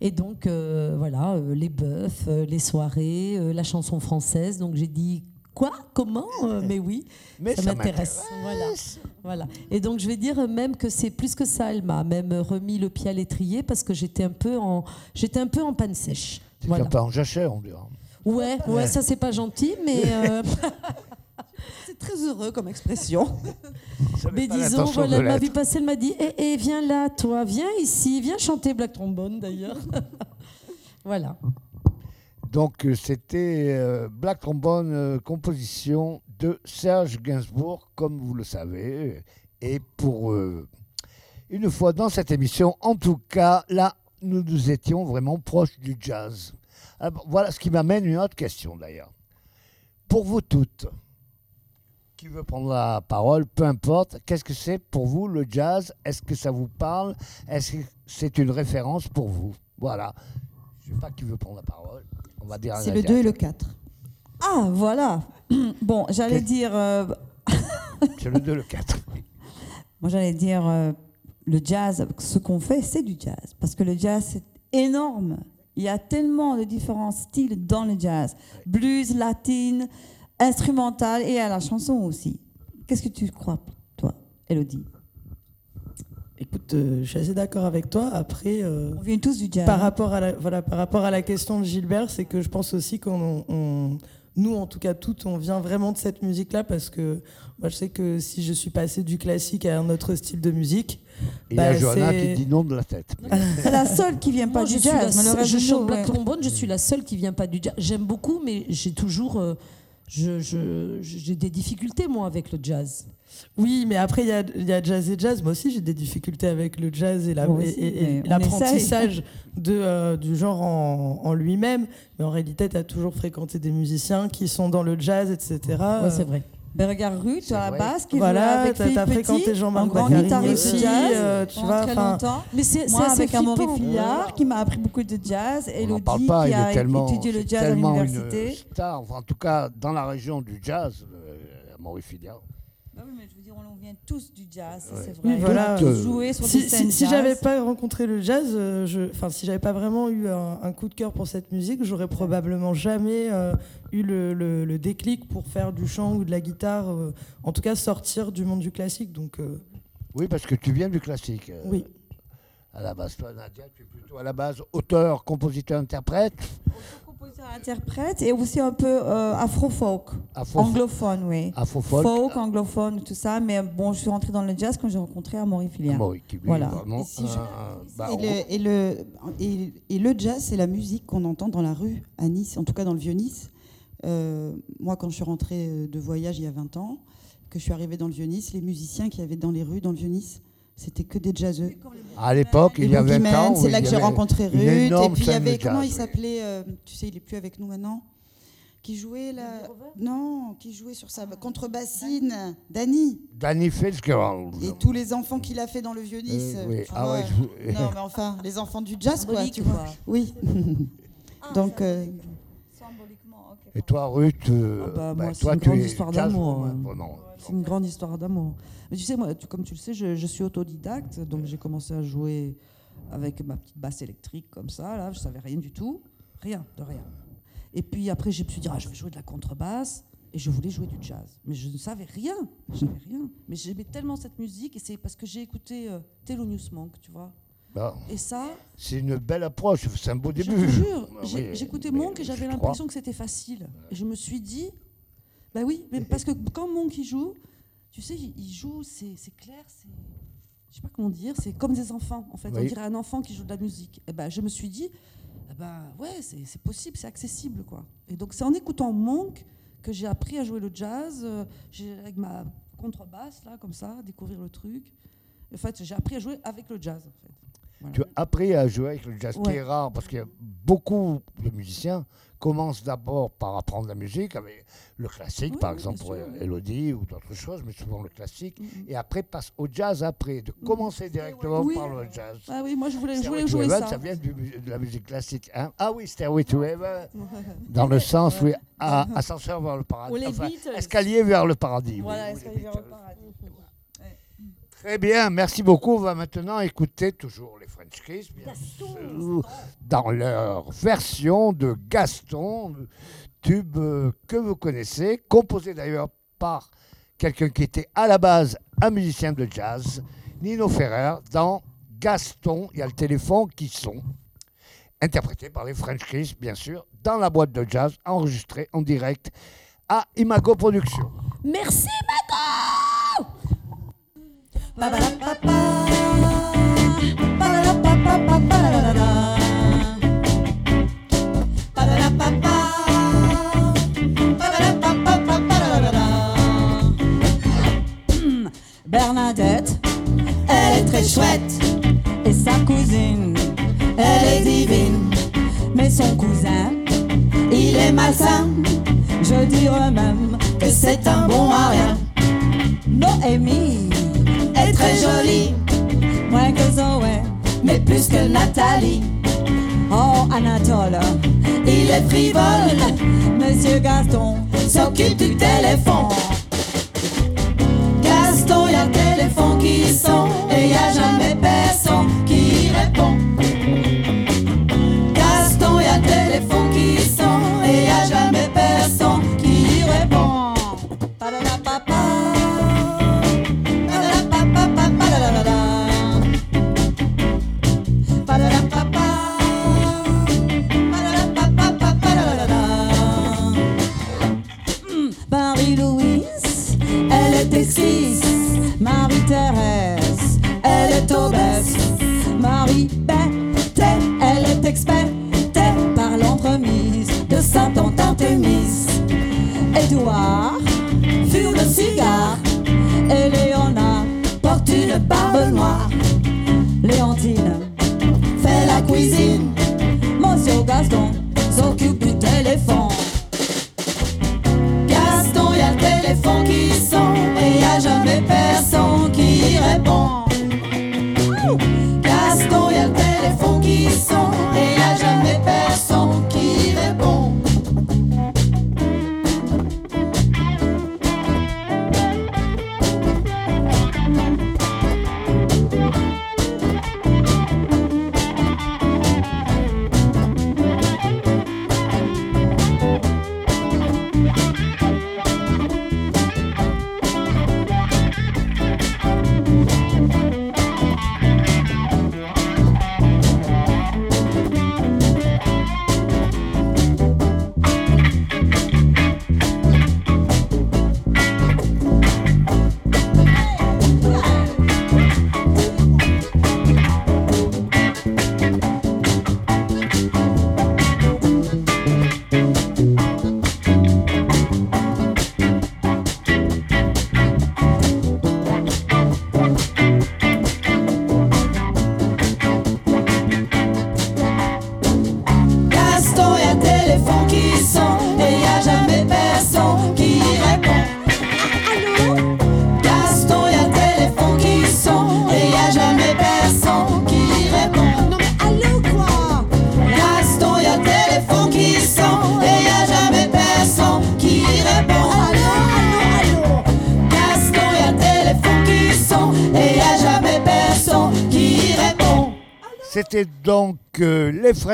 Speaker 2: Et donc, euh, voilà, euh, les bœufs, les soirées, la chanson française. Donc, j'ai dit, quoi? Comment? Euh, Mais oui,
Speaker 1: Mais
Speaker 2: ça,
Speaker 1: ça
Speaker 2: m'intéresse. Voilà. Voilà. Et donc, je vais dire même que c'est plus que ça. Elle m'a même remis le pied à l'étrier parce que j'étais un peu en, j'étais un peu en panne sèche.
Speaker 1: C'est
Speaker 2: Voilà.
Speaker 1: peu en jachère, on dirait.
Speaker 2: Ouais, ouais, ça c'est pas gentil, mais euh,
Speaker 5: C'est très heureux comme expression.
Speaker 2: Mais
Speaker 1: pas
Speaker 2: disons, voilà, ma vie passée, elle m'a dit Eh, eh, viens là, toi, viens ici, viens chanter Black Trombone d'ailleurs. voilà.
Speaker 1: Donc, euh, c'était euh, Black Trombone, composition de Serge Gainsbourg, comme vous le savez. Et pour euh, une fois dans cette émission, en tout cas, là, nous nous étions vraiment proches du jazz. Alors, voilà ce qui m'amène une autre question d'ailleurs. Pour vous toutes, qui veut prendre la parole, peu importe, qu'est-ce que c'est pour vous le jazz? Est-ce que ça vous parle? Est-ce que c'est une référence pour vous? Voilà. Je ne sais pas qui veut prendre la parole. On va dire
Speaker 7: C'est le 2 et le 4.
Speaker 3: Ah, voilà. Bon, j'allais dire, euh,
Speaker 1: C'est le 2 le 4.
Speaker 3: moi j'allais dire, euh, le jazz, ce qu'on fait, c'est du jazz. Parce que le jazz, c'est énorme. Il y a tellement de différents styles dans le jazz. Blues, latine, instrumental et à la chanson aussi. Qu'est-ce que tu crois, toi, Elodie?
Speaker 6: Écoute, euh, je suis assez d'accord avec toi. Après, euh,
Speaker 3: On vient tous du jazz.
Speaker 6: par, rapport à la, voilà, par rapport à la question de Gilbert, c'est que je pense aussi qu'on. on- nous, en tout cas, toutes, on vient vraiment de cette musique-là parce que moi, je sais que si je suis passé du classique à un autre style de musique,
Speaker 1: Il y a
Speaker 6: Bah,
Speaker 1: Johanna qui dit non de la tête.
Speaker 3: C'est la seule qui vient pas
Speaker 2: Moi,
Speaker 3: du
Speaker 2: je suis la
Speaker 3: jazz.
Speaker 2: seule-
Speaker 3: reste
Speaker 2: je chante
Speaker 3: ouais.
Speaker 2: Trombone, je suis la seule qui vient pas du jazz. J'aime beaucoup, mais j'ai toujours. euh, je- je- j'ai des difficultés, moi, avec le jazz.
Speaker 6: Oui, mais après, il y a, il y a jazz et jazz. Moi aussi, j'ai des difficultés avec le jazz et la-
Speaker 3: Moi
Speaker 6: et-
Speaker 3: aussi,
Speaker 6: et- et
Speaker 3: mais on
Speaker 6: l'apprentissage de, euh, du genre en, en lui-même. Mais en réalité, tu as toujours fréquenté des musiciens qui sont dans le jazz, etc.
Speaker 2: Ouais, c'est vrai.
Speaker 3: Ben regarde Ruth
Speaker 1: C'est
Speaker 3: à la basse qui joue
Speaker 6: Voilà,
Speaker 3: avec
Speaker 6: t'as
Speaker 3: Philippe
Speaker 6: t'as
Speaker 3: Petit,
Speaker 6: fréquenté Jean-Marc Baccarini
Speaker 3: guitariste
Speaker 6: aussi.
Speaker 3: jazz
Speaker 6: euh, tu
Speaker 3: pendant
Speaker 6: vois,
Speaker 3: très
Speaker 6: enfin,
Speaker 3: longtemps.
Speaker 2: Mais c'est
Speaker 3: avec Amaury. Filiard, qui m'a appris beaucoup de jazz,
Speaker 1: On n'en
Speaker 3: Elodie,
Speaker 1: parle pas,
Speaker 3: qui
Speaker 1: il
Speaker 3: a
Speaker 1: est tellement,
Speaker 3: étudié le
Speaker 1: c'est
Speaker 3: jazz à
Speaker 1: tellement
Speaker 3: l'université.
Speaker 1: une star, enfin, en tout cas dans la région du jazz, euh, Maurice Filiard.
Speaker 3: Bah oui, mais je veux dire, on vient tous du jazz,
Speaker 1: Ouais.
Speaker 3: c'est
Speaker 6: Oui,
Speaker 3: vrai.
Speaker 6: voilà.
Speaker 3: A
Speaker 1: Donc,
Speaker 3: tous
Speaker 1: euh,
Speaker 3: joué sur
Speaker 6: Si,
Speaker 3: des
Speaker 6: si, si j'avais pas rencontré le jazz, euh, je, enfin si j'avais pas vraiment eu un, un coup de cœur pour cette musique, j'aurais probablement jamais euh, eu le, le- le déclic pour faire du chant ou de la guitare. euh, en tout cas, sortir du monde du classique. Donc euh,
Speaker 1: Oui, parce que tu viens du classique. euh,
Speaker 6: oui.
Speaker 1: À la base, toi, Nadia, tu es plutôt à la base auteur, compositeur, interprète.
Speaker 3: Compositeur, interprète et aussi un peu euh, afro-folk,
Speaker 1: Afro,
Speaker 3: anglophone, oui.
Speaker 1: Afro-folk.
Speaker 3: Folk, anglophone, tout ça. Mais bon, je suis rentrée dans le jazz quand j'ai rencontré Amaury Filiard.
Speaker 1: Amaury, qui lui,
Speaker 3: Voilà.
Speaker 1: vraiment,
Speaker 7: Et si je-
Speaker 1: un- bah,
Speaker 7: et, le, et, le, et, et le jazz, c'est la musique qu'on entend dans la rue à Nice, en tout cas dans le vieux Nice. Euh, moi, quand je suis rentrée de voyage il y a 20 ans, que je suis arrivée dans le vieux Nice, les musiciens qu'il y avait dans les rues dans le vieux Nice, C'était que des jazzeux.
Speaker 1: À l'époque, il y a 20
Speaker 7: Boogeymen,
Speaker 1: ans.
Speaker 7: c'est là que j'ai rencontré Ruth. Et puis il y avait, comment
Speaker 1: jazz,
Speaker 7: il
Speaker 1: oui.
Speaker 7: s'appelait euh, Tu sais, il est plus avec nous maintenant. Qui jouait là Non, qui jouait sur sa contrebassine. Danny.
Speaker 1: Danny Fitzgerald.
Speaker 7: Et tous les enfants qu'il a fait dans le vieux Nice.
Speaker 1: Euh, oui.
Speaker 7: tu
Speaker 1: Ah ouais, je-
Speaker 7: Non, mais enfin, les enfants du jazz, quoi, tu vois. Oui. Donc, euh.
Speaker 1: Et toi, Ruth, euh,
Speaker 5: Ah bah,
Speaker 1: bah,
Speaker 5: moi, c'est
Speaker 1: toi,
Speaker 5: une
Speaker 1: tu
Speaker 5: grande
Speaker 1: es jazz
Speaker 5: d'amour, hein. C'est une grande histoire d'amour. Mais tu sais, moi, tu- comme tu le sais, je, je suis autodidacte, donc j'ai commencé à jouer avec ma petite basse électrique comme ça, là, je savais rien du tout, rien, de rien. Et puis après, je me suis dit, ah, je vais jouer de la contrebasse, et je voulais jouer du jazz. Mais je ne savais rien, je savais rien. Mais j'aimais tellement cette musique, et c'est parce que j'ai écouté euh, Thelonious Monk, tu vois.
Speaker 1: Bon,
Speaker 5: Et ça,
Speaker 1: c'est une belle approche, c'est un beau
Speaker 5: je
Speaker 1: début.
Speaker 5: te jure,
Speaker 1: Ah oui,
Speaker 5: j'écoutais Monk et
Speaker 1: je
Speaker 5: j'avais l'impression que c'était facile. Et je me suis dit, bah oui, mais parce que quand Monk il joue, tu sais, il joue, c'est clair, c'est. Je sais pas comment dire, c'est comme des enfants en fait. On dirait un enfant qui joue de la musique. Et ben, je me suis dit, eh ben, ouais, c'est possible, c'est accessible quoi. Et donc c'est en écoutant Monk que j'ai appris à jouer le jazz, euh, j'ai avec ma contrebasse là, comme ça, découvrir le truc. En fait, j'ai appris à jouer avec le jazz en fait. Voilà.
Speaker 1: Tu as appris à jouer avec le jazz, qui
Speaker 5: Ouais.
Speaker 1: est rare, parce que beaucoup de musiciens commencent d'abord par apprendre la musique, avec le classique,
Speaker 5: Oui,
Speaker 1: par
Speaker 5: oui,
Speaker 1: exemple pour
Speaker 5: oui.
Speaker 1: Elodie ou d'autres choses, mais souvent le classique,
Speaker 5: Mhm.
Speaker 1: et après passent au jazz après, de commencer directement
Speaker 5: Oui.
Speaker 1: par le jazz.
Speaker 5: Ah oui, moi je voulais, je jouer
Speaker 1: Heaven,
Speaker 5: ça.
Speaker 1: vient du de la musique classique. hein. ah oui, Stairway to Heaven, dans le sens, oui, à- ascenseur vers le paradis. Enfin, escalier vers le paradis.
Speaker 2: Voilà, escalier vers le paradis.
Speaker 1: Très bien, merci beaucoup. On va maintenant écouter toujours les French Kiss, bien sûr, dans leur version de Gaston, tube euh, que vous connaissez, composé d'ailleurs par quelqu'un qui était à la base un musicien de jazz, Nino Ferrer, dans Gaston, il y a le téléphone qui sont, interprété par les French Kiss, bien sûr, dans la boîte de jazz, enregistré en direct à Imago Productions.
Speaker 2: Merci,
Speaker 3: Bernadette, elle est très chouette. Et sa cousine, elle est divine. Mais son cousin, il est malsain. Je dirais même que c'est un bon rien. Noémie est très jolie. Moins que Zoé, mais plus que Nathalie. Oh, Anatole, il est frivole. Monsieur Gaston s'occupe du téléphone. Gaston, y a le téléphone qui sonne et y a jamais personne qui répond. Marie-Thérèse, elle est obèse. Marie bête, elle est experte par l'entremise de sa tante Artemis. Édouard fume le cigare et Léona porte une barbe noire. Léontine fait la cuisine.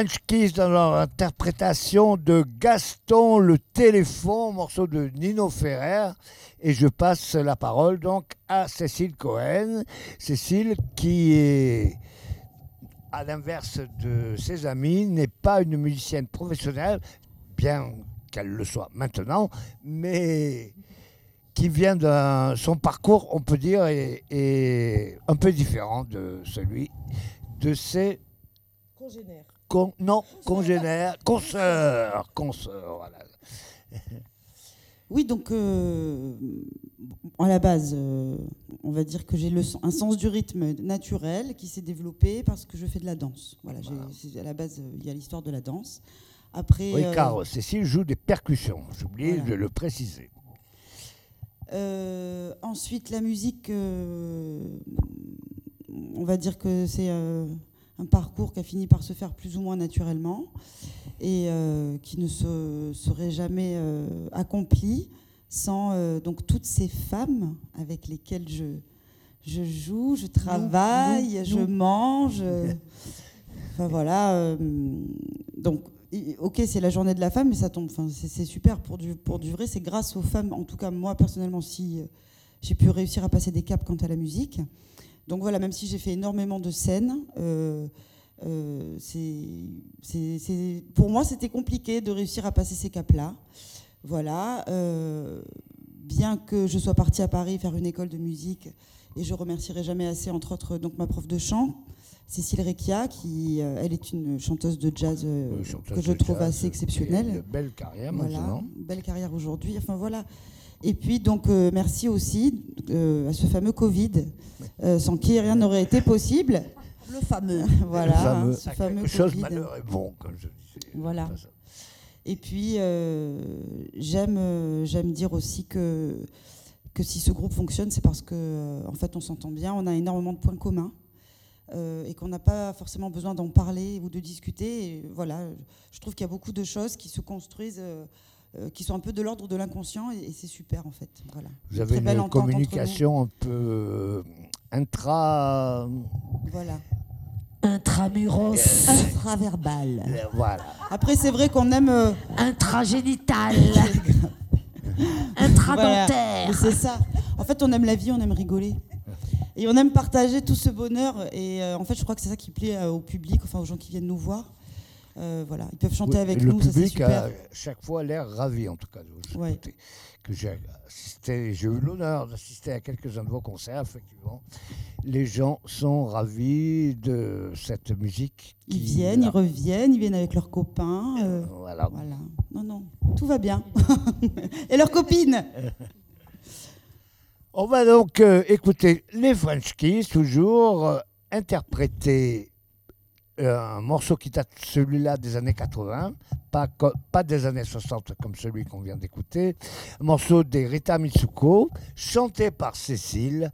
Speaker 1: Dans leur interprétation de Gaston le téléphone, morceau de Nino Ferrer. Et je passe la parole donc à Cécile Cohen. Cécile qui est, à l'inverse de ses amis, n'est pas une musicienne professionnelle, bien qu'elle le soit maintenant, mais qui vient de son parcours, on peut dire, est, est un peu différent de celui de ses
Speaker 6: Congénère.
Speaker 1: Con- non, congénères, consoeurs, consoeurs, voilà.
Speaker 7: Oui, donc euh, à la base, euh, on va dire que j'ai un sens du rythme naturel qui s'est développé parce que je fais de la danse. Voilà, à la base, euh, il y a l'histoire de la danse. Après,
Speaker 1: Oui,
Speaker 7: euh,
Speaker 1: car Cécile joue des percussions, j'ai oublié
Speaker 7: Voilà.
Speaker 1: de le préciser.
Speaker 7: ensuite, la musique, on va dire que c'est un parcours qui a fini par se faire plus ou moins naturellement et euh, qui ne se serait jamais euh, accompli sans euh, donc toutes ces femmes avec lesquelles je, je joue, je travaille, je mange. Enfin voilà. donc, ok, c'est la journée de la femme, mais ça tombe. Enfin, c'est super pour du, pour du vrai. C'est grâce aux femmes, en tout cas moi personnellement, si j'ai pu réussir à passer des caps quant à la musique. Donc voilà, même si j'ai fait énormément de scènes, euh, euh, c'est- pour moi c'était compliqué de réussir à passer ces caps-là. Voilà. euh, bien que je sois partie à Paris faire une école de musique, et je remercierai jamais assez, entre autres, donc ma prof de chant, Cécile Recchia, qui, euh, elle est une chanteuse de jazz euh,
Speaker 1: chanteuse
Speaker 7: que je trouve
Speaker 1: jazz,
Speaker 7: assez exceptionnelle.
Speaker 1: Une belle carrière
Speaker 7: Voilà,
Speaker 1: maintenant.
Speaker 7: belle carrière aujourd'hui. Enfin voilà. Et puis donc euh, merci aussi euh, à ce fameux Covid, euh, sans qui rien n'aurait été possible.
Speaker 3: Le fameux.
Speaker 7: voilà,
Speaker 1: Le fameux,
Speaker 7: ce fameux
Speaker 1: quelque chose,
Speaker 7: Covid.
Speaker 1: malheur est bon, comme je disais.
Speaker 7: Voilà. Et puis euh, j'aime j'aime dire aussi que que si ce groupe fonctionne, c'est parce que en fait on s'entend bien, on a énormément de points communs. euh, et qu'on n'a pas forcément besoin d'en parler ou de discuter. Et voilà, je trouve qu'il y a beaucoup de choses qui se construisent, qui sont un peu de l'ordre de l'inconscient, et, et c'est super en fait. Voilà.
Speaker 1: Vous
Speaker 7: Une
Speaker 1: avez une communication un peu euh, intra.
Speaker 7: Voilà.
Speaker 2: Intramuros,
Speaker 3: Intraverbal.
Speaker 1: euh, voilà.
Speaker 7: Après, c'est vrai qu'on aime. euh,
Speaker 2: intragénital, intradentaire.
Speaker 7: C'est ça. En fait, on aime la vie, on aime rigoler. Et on aime partager tout ce bonheur. Et euh, en fait, je crois que c'est ça qui plaît euh, au public, enfin aux gens qui viennent nous voir. Euh, voilà, ils peuvent chanter
Speaker 1: Oui,
Speaker 7: avec
Speaker 1: et le
Speaker 7: nous, ça c'est
Speaker 1: public
Speaker 7: super.
Speaker 1: a chaque fois l'air ravi, en tout cas,
Speaker 7: Ouais.
Speaker 1: Que j'ai assisté, j'ai eu l'honneur d'assister à quelques-uns de vos concerts, effectivement. Les gens sont ravis de cette musique.
Speaker 7: Ils viennent, ils reviennent, ils viennent avec leurs copains. euh,
Speaker 1: Voilà.
Speaker 7: voilà. Non, non, tout va bien. et leurs copines.
Speaker 1: On va donc euh, écouter les French Kiss, toujours euh, interpréter euh, un morceau qui date celui-là des années 80, pas, des années 60 comme celui qu'on vient d'écouter. Un morceau des Rita Mitsuko, chanté par Cécile,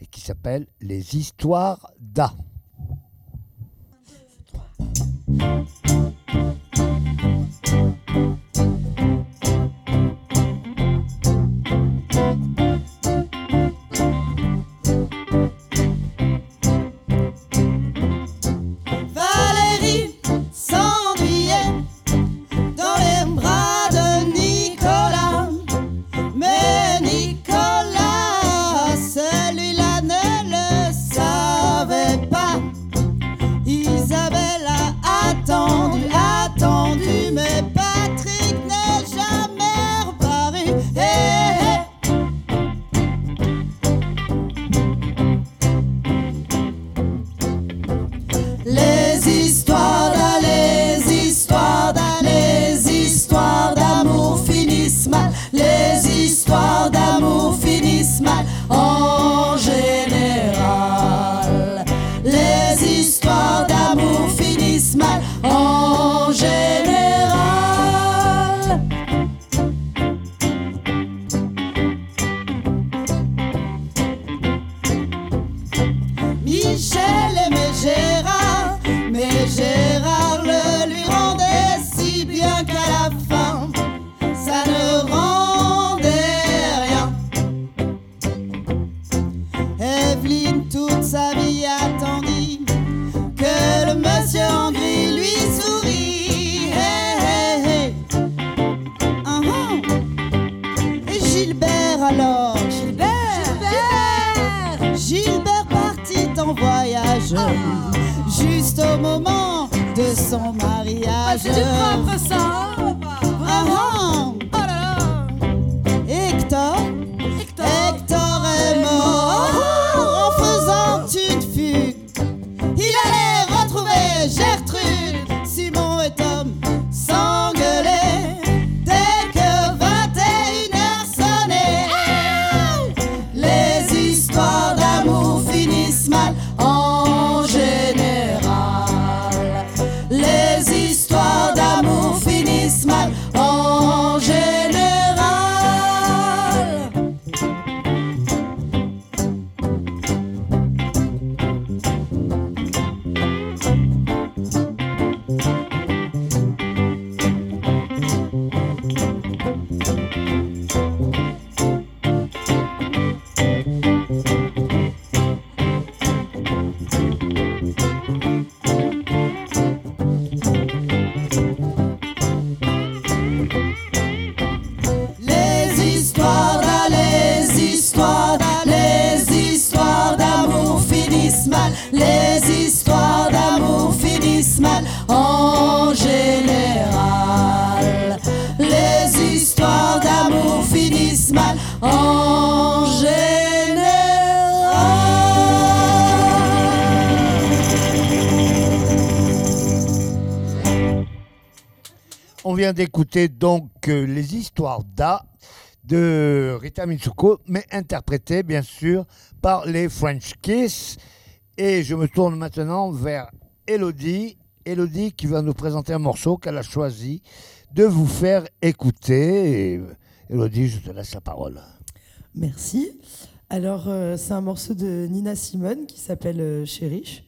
Speaker 1: et qui s'appelle Les Histoires d'A. D'écouter donc euh, les histoires d'A de Rita Mitsuko, mais interprétées bien sûr par les French Kiss. Et je me tourne maintenant vers Elodie. Elodie qui va nous présenter un morceau qu'elle a choisi de vous faire écouter. Elodie, je te laisse la parole.
Speaker 6: Merci. Alors, euh, c'est un morceau de Nina Simone qui s'appelle euh, Chérish.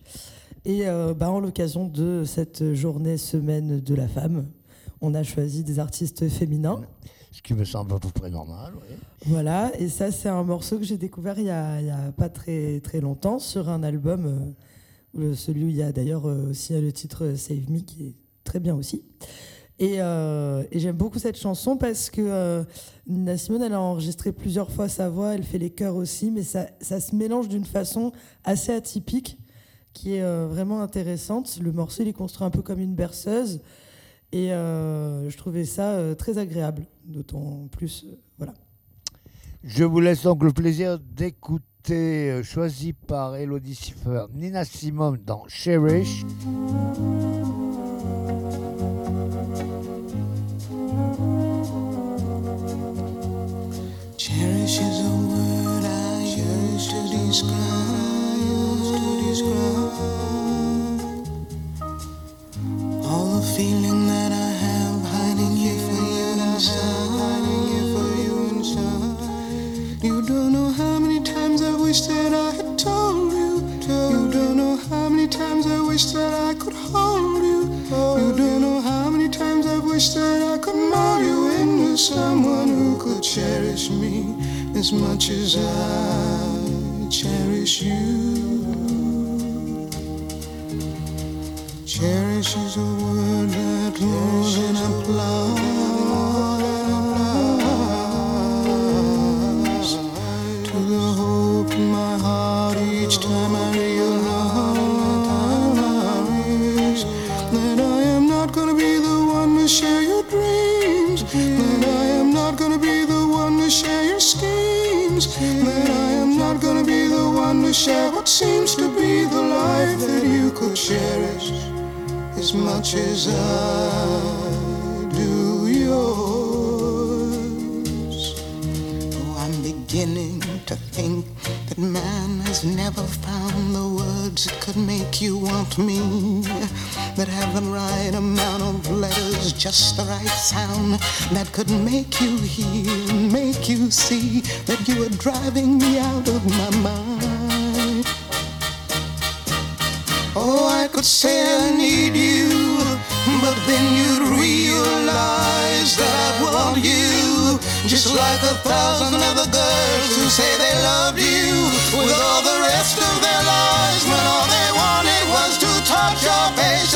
Speaker 6: Et euh, bah, en l'occasion de cette journée semaine de la femme, on a choisi des artistes féminins.
Speaker 1: Ce qui me semble à peu près normal. oui.
Speaker 6: Voilà, et ça, c'est un morceau que j'ai découvert il y, a, pas très, très longtemps sur un album, euh, celui où il y a d'ailleurs euh, aussi le titre Save Me qui est très bien aussi. Et, euh, et j'aime beaucoup cette chanson parce que euh, Nina Simone, elle a enregistré plusieurs fois sa voix, elle fait les chœurs aussi, mais ça, ça se mélange d'une façon assez atypique qui est euh, vraiment intéressante. Le morceau, il est construit un peu comme une berceuse. Et euh, je trouvais ça euh, très agréable, d'autant plus, euh, voilà.
Speaker 1: Je vous laisse donc le plaisir d'écouter, euh, choisi par Elodie Siffer, Nina Simone dans Cherish.
Speaker 9: Cherish is a word I use to describe, use to describe all the feeling wish that I had told you. You don't know how many times I wish that I could hold you. You don't know how many times I wish that I could mold you into someone who could cherish me as much as I cherish you. Cherish is a word that more than applies share what seems to be the life that you could cherish as much as I do yours. Oh, I'm beginning to think that man has never found the words that could make you want me. That have the right amount of letters, just the right sound that could make you hear, make you see that you are driving me out of my mind. Could say I need you, but then you'd realize that I want you. Just like a thousand other girls who say they loved you with all the rest of their lives when all they wanted was to touch your face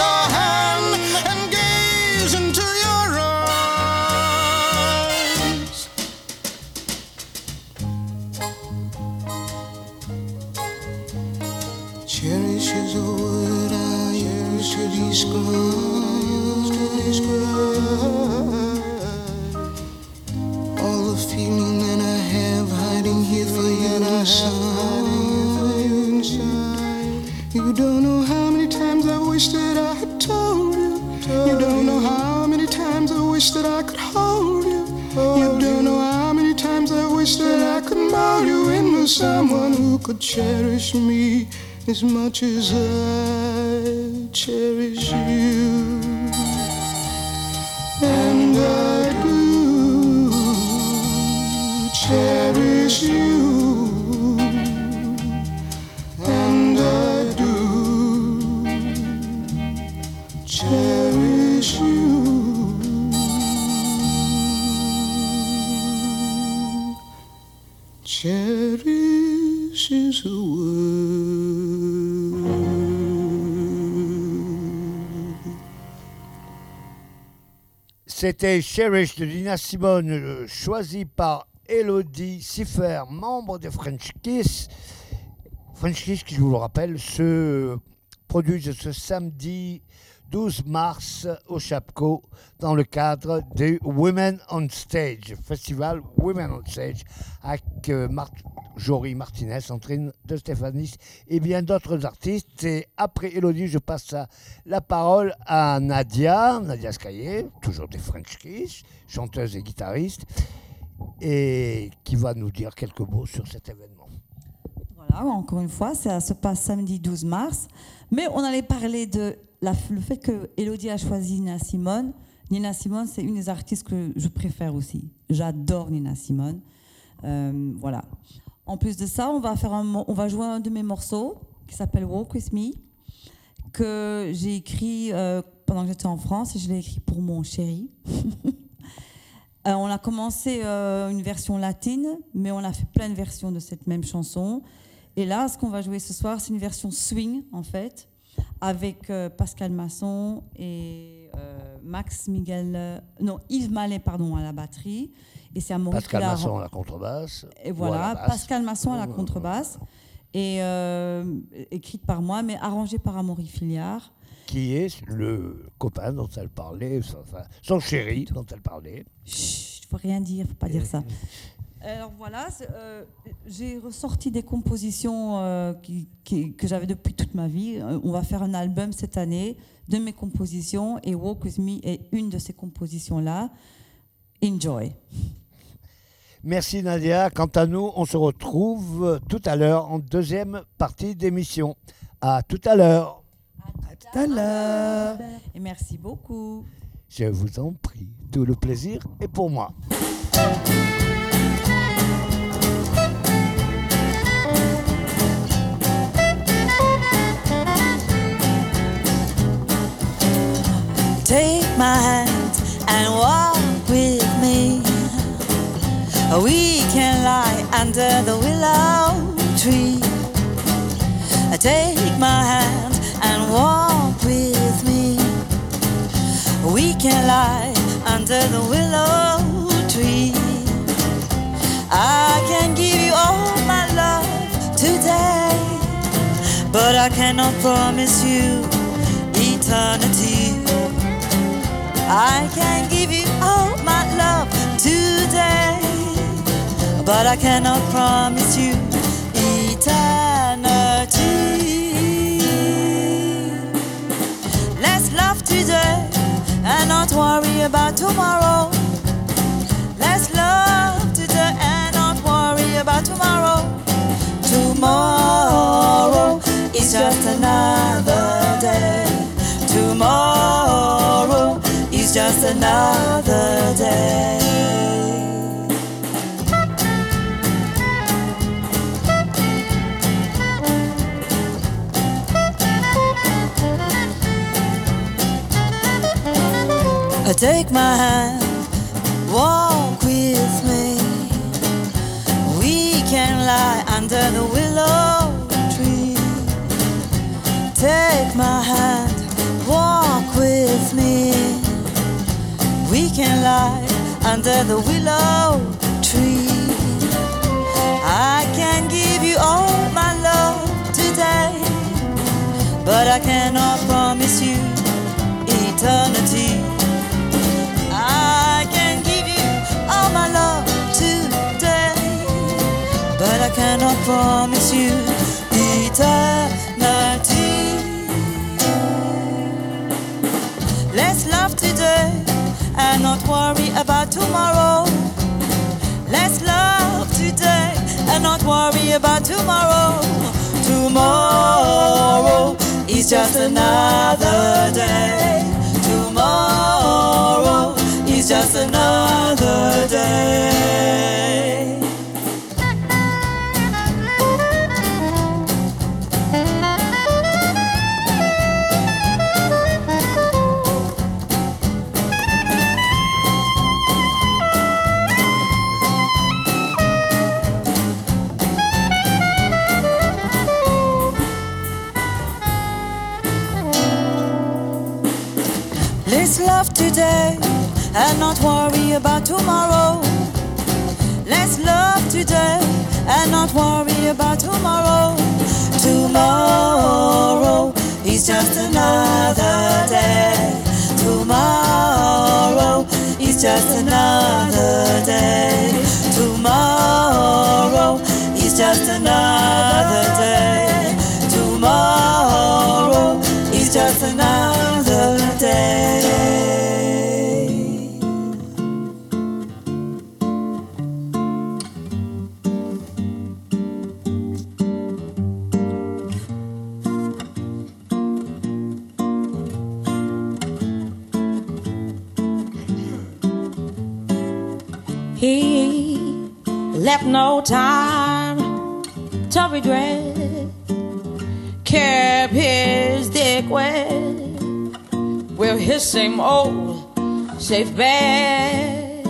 Speaker 9: someone who could cherish me as much as I cherish you. And I do cherish you.
Speaker 1: C'était Cherish de Lina Simone, euh, choisi par Elodie Siffer, membre de French Kiss. French Kiss, qui je vous le rappelle, se produisent ce samedi 12 mars au Chapco dans le cadre du Women on Stage, festival Women on Stage, avec euh, Mar- Jory Martinez, Sandrine de Stéphanis et bien d'autres artistes. Et après Elodie, je passe la parole à Nadia, Nadia Skaye, toujours des French Kiss, chanteuse et guitariste, et qui va nous dire quelques mots sur cet événement.
Speaker 3: Voilà, encore une fois, ça se passe samedi 12 mars. Mais on allait parler de le fait que Elodie a choisi Nina Simone. Nina Simone, c'est une des artistes que je préfère aussi. J'adore Nina Simone. Euh, voilà. En plus de ça, on va, faire on va jouer un de mes morceaux qui s'appelle Walk With Me, que j'ai écrit euh, pendant que j'étais en France et je l'ai écrit pour mon chéri. Euh, on a commencé une version latine, mais on a fait plein de versions de cette même chanson. Et là, ce qu'on va jouer ce soir, c'est une version swing, en fait, avec euh, Pascal Masson et euh, Max Miguel, euh, non, Yves Mallet, pardon, à la batterie. Et c'est Amaury
Speaker 1: Pascal
Speaker 3: qui l'a-
Speaker 1: Masson à la contrebasse.
Speaker 3: Et
Speaker 1: à
Speaker 3: voilà. Pascal Masson à la contrebasse. Et euh, écrite par moi, mais arrangée par Amaury Filiard.
Speaker 1: Qui est le copain dont elle parlait, enfin, son chéri dont elle parlait.
Speaker 3: Chut, faut rien dire, faut pas dire ça. Alors voilà, euh, j'ai ressorti des compositions euh, qui- qui- que j'avais depuis toute ma vie. Euh, On va faire un album cette année de mes compositions et Walk With Me est une de ces compositions-là. Enjoy.
Speaker 1: Merci Nadia. Quant à nous, on se retrouve tout à l'heure en deuxième partie d'émission. À tout à l'heure.
Speaker 6: Tout à l'heure.
Speaker 3: Et merci beaucoup.
Speaker 1: Je vous en prie. Tout le plaisir est pour moi.
Speaker 3: My hand and walk with me. We can lie under the willow tree. Take my hand and walk with me. We can lie under the willow tree. I can give you all my love today, but I cannot promise you eternity. I can give you all my love today, but I cannot promise you eternity. Let's love today and not worry about tomorrow. Let's love today and not worry about tomorrow. Tomorrow is just another day. Tomorrow just another day. Take my hand, walk with me. We can lie under the willow tree. Take my hand, walk with me. We can lie under the willow tree. I can give you all my love today, but
Speaker 10: I cannot promise you eternity. I can give you all my love today, but I cannot promise you eternity. Let's love today and not worry about tomorrow. Let's love today and not worry about tomorrow. Tomorrow is just another day. Tomorrow is just another day. Today and not worry about tomorrow. Let's love today and not worry about tomorrow. Tomorrow is just another day. Tomorrow is just another day. Tomorrow is just another day.
Speaker 11: He left no time to regret. Kept his dick wet with his same old safe bet.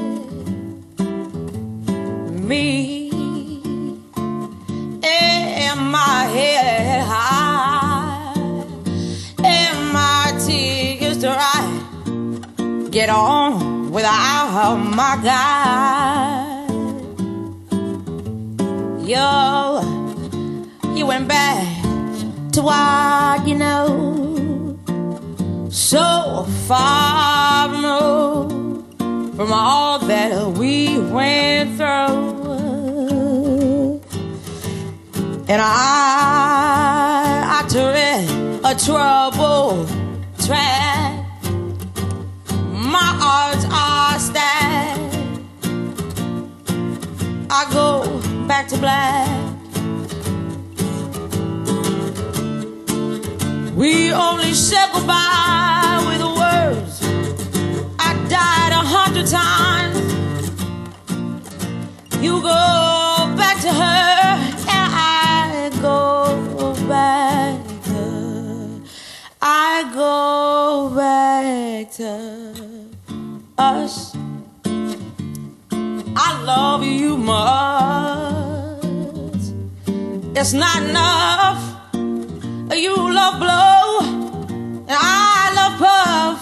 Speaker 11: Me and my head high and my tears dry. Get on without my guy. Yo, you went back to what you know. So far removed from all that we went through. And I, I tread a troubled track. My odds are stacked. I go back to black. We only said goodbye with the words. I died a hundred times. You go back to her, and I go back to. I go back to us. I love you much. It's not enough. You love blow, and I love puff.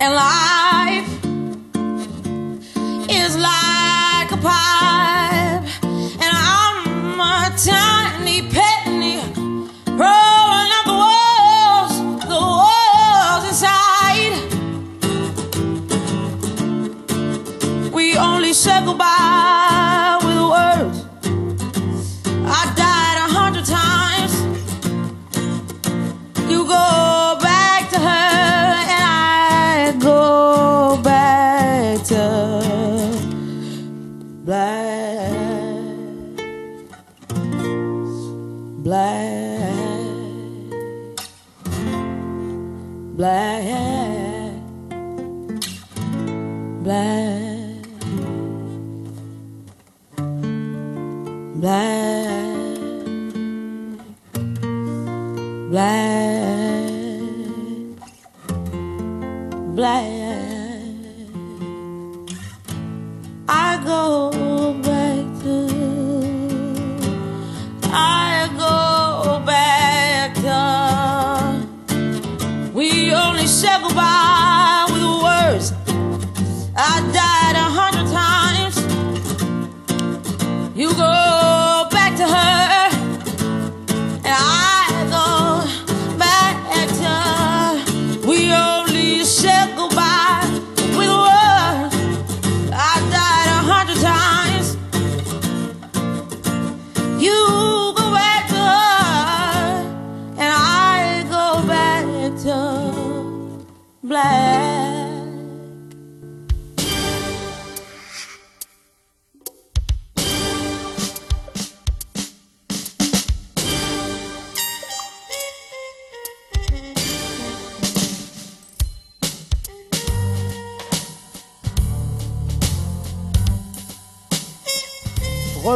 Speaker 11: And life is like a pipe, and I'm a tiny penny rolling up the walls, the walls inside. We only said goodbye black, black, black, black, black. I go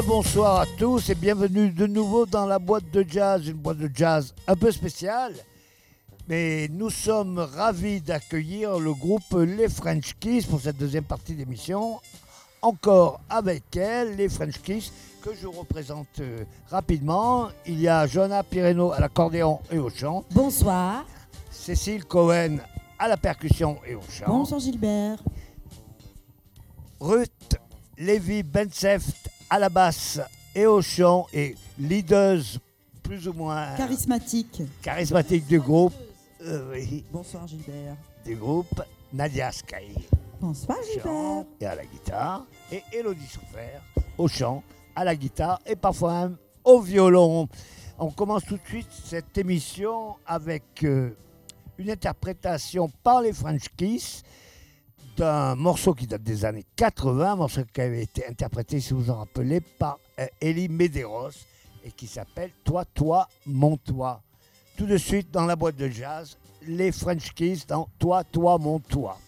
Speaker 1: Rebonsoir à tous et bienvenue de nouveau dans la boîte de jazz, une boîte de jazz un peu spéciale. Mais nous sommes ravis d'accueillir le groupe Les French Kiss pour cette deuxième partie d'émission. Encore avec elle, les French Kiss, que je représente euh, rapidement. Il y a Jonah Pireno à l'accordéon et au chant,
Speaker 2: Bonsoir.
Speaker 1: Cécile Cohen à la percussion et au chant.
Speaker 7: Bonsoir Gilbert.
Speaker 1: Ruth Lévy Benseft à la basse et au chant et leaders plus ou moins
Speaker 7: Charismatique.
Speaker 1: charismatique du groupe. euh, oui,
Speaker 5: Bonsoir Gilbert.
Speaker 1: du groupe Nadia Sky
Speaker 7: Bonsoir Gilbert.
Speaker 1: et à la guitare et Elodie Souffert au chant, à la guitare et parfois même au violon. On commence tout de suite cette émission avec euh, une interprétation par les French Kiss d'un morceau qui date des années 80, un morceau qui avait été interprété, si vous vous en rappelez, par euh, Elie Medeiros et qui s'appelle Toi, toi, mon toi. Tout de suite dans la boîte de jazz, les French Kiss dans Toi, toi, mon toi.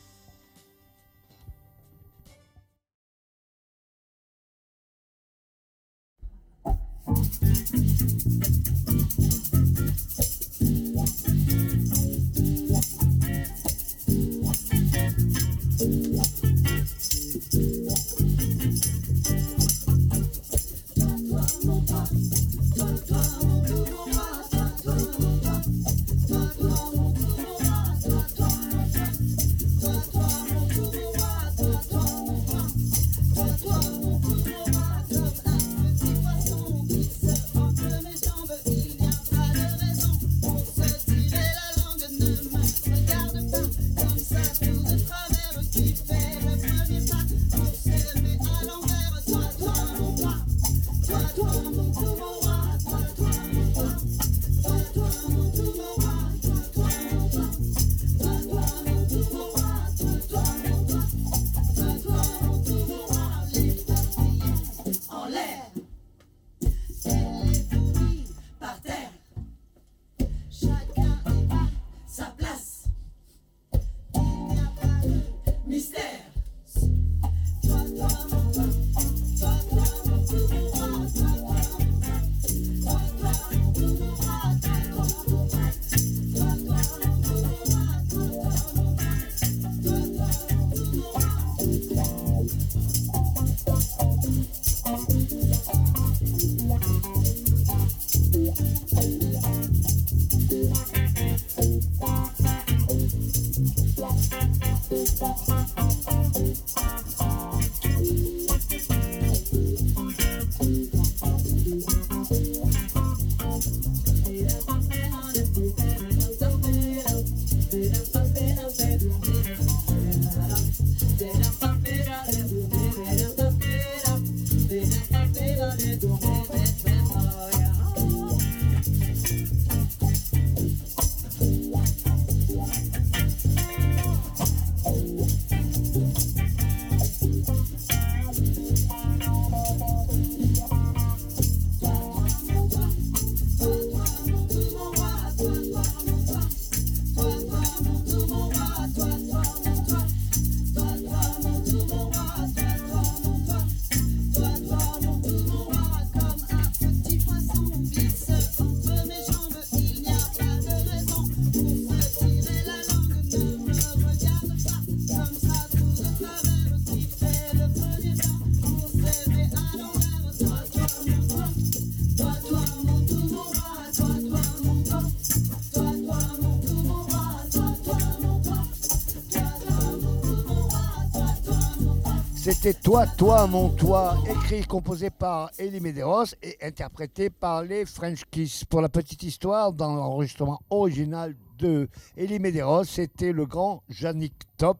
Speaker 1: C'était Toi, toi, mon toi, écrit composé par Elie Medeiros et interprété par les French Kiss. Pour la petite histoire, dans l'enregistrement original de Elie Medeiros, c'était le grand Yannick Top,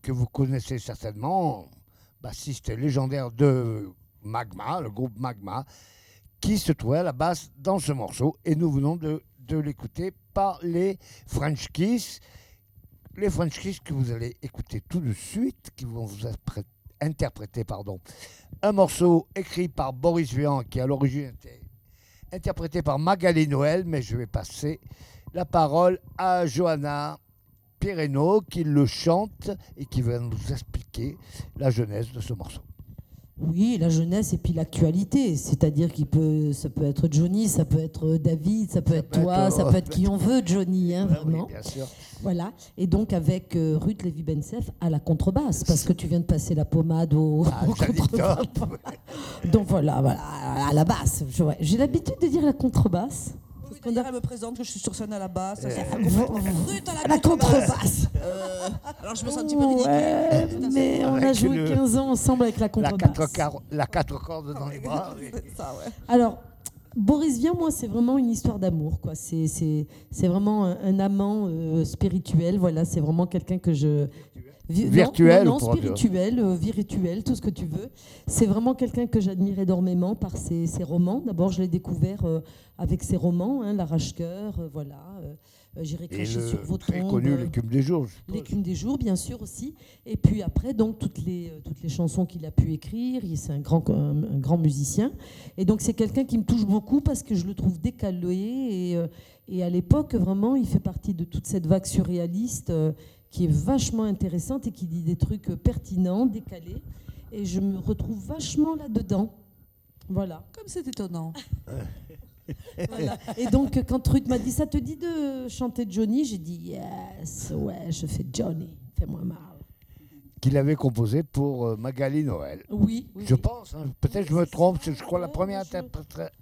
Speaker 1: que vous connaissez certainement, bassiste légendaire de Magma, le groupe Magma, qui se trouvait à la basse dans ce morceau. Et nous venons de, de l'écouter par les French Kiss. Les French Kiss que vous allez écouter tout de suite, qui vont vous apprêter interprété pardon, un morceau écrit par Boris Vian qui à l'origine était interprété par Magali Noël, mais je vais passer la parole à Johanna Pireno qui le chante et qui va nous expliquer la genèse de ce morceau.
Speaker 2: Oui, la jeunesse et puis l'actualité. C'est-à-dire qu'il peut, ça peut être Johnny, ça peut être David, ça peut être
Speaker 1: peut
Speaker 2: toi,
Speaker 1: être,
Speaker 2: ça peut être qui on veut, Johnny, hein,
Speaker 1: Ah oui,
Speaker 2: vraiment.
Speaker 1: bien sûr.
Speaker 2: Voilà. Et donc avec euh, Ruth Lévy-Bensef à la contrebasse, parce que tu viens de passer la pommade au,
Speaker 1: Ah,
Speaker 2: au. Donc voilà, voilà, à la basse. J'ai l'habitude de dire la contrebasse.
Speaker 5: D'ailleurs, elle me présente que je suis sur scène à la basse. Ruth à
Speaker 2: à la contrebasse.
Speaker 5: Euh, alors je me sens un petit peu ridicule.
Speaker 2: Ouais, mais on a joué
Speaker 1: une-
Speaker 2: 15 ans ensemble avec la
Speaker 1: La
Speaker 2: contrebasse.
Speaker 1: quatre, car- la quatre cordes dans les bras. oui.
Speaker 5: C'est ça, ouais.
Speaker 2: Alors, Boris Vian, moi, c'est vraiment une histoire d'amour. quoi. C'est, vraiment un, un amant euh, spirituel. Voilà, c'est vraiment quelqu'un que je. Non,
Speaker 1: Virtuel
Speaker 2: Non, spirituel, euh, virtuel, tout ce que tu veux. C'est vraiment quelqu'un que j'admire énormément par ses, ses romans. D'abord, je l'ai découvert euh, avec ses romans, hein, L'arrache-cœur, euh, voilà. euh, J'irai cracher sur vos
Speaker 1: très connu L'écume des jours.
Speaker 2: L'écume des jours, bien sûr aussi. Et puis après, donc toutes les, toutes les chansons qu'il a pu écrire. Il- C'est un grand, un, un grand musicien. Et donc c'est quelqu'un qui me touche beaucoup parce que je le trouve décalé. Et, et à l'époque, vraiment, il fait partie de toute cette vague surréaliste qui est vachement intéressante et qui dit des trucs pertinents, décalés. Et je me retrouve vachement là-dedans. Voilà.
Speaker 5: Comme c'est étonnant.
Speaker 2: Voilà. Et donc, quand Ruth m'a dit Ça te dit de chanter Johnny? J'ai dit Yes, ouais, je fais Johnny, fais-moi mal.
Speaker 1: Qu'il avait composé pour euh, Magali Noël.
Speaker 2: Oui, oui.
Speaker 1: Je
Speaker 2: oui.
Speaker 1: pense, hein. peut-être je me trompe, je crois la première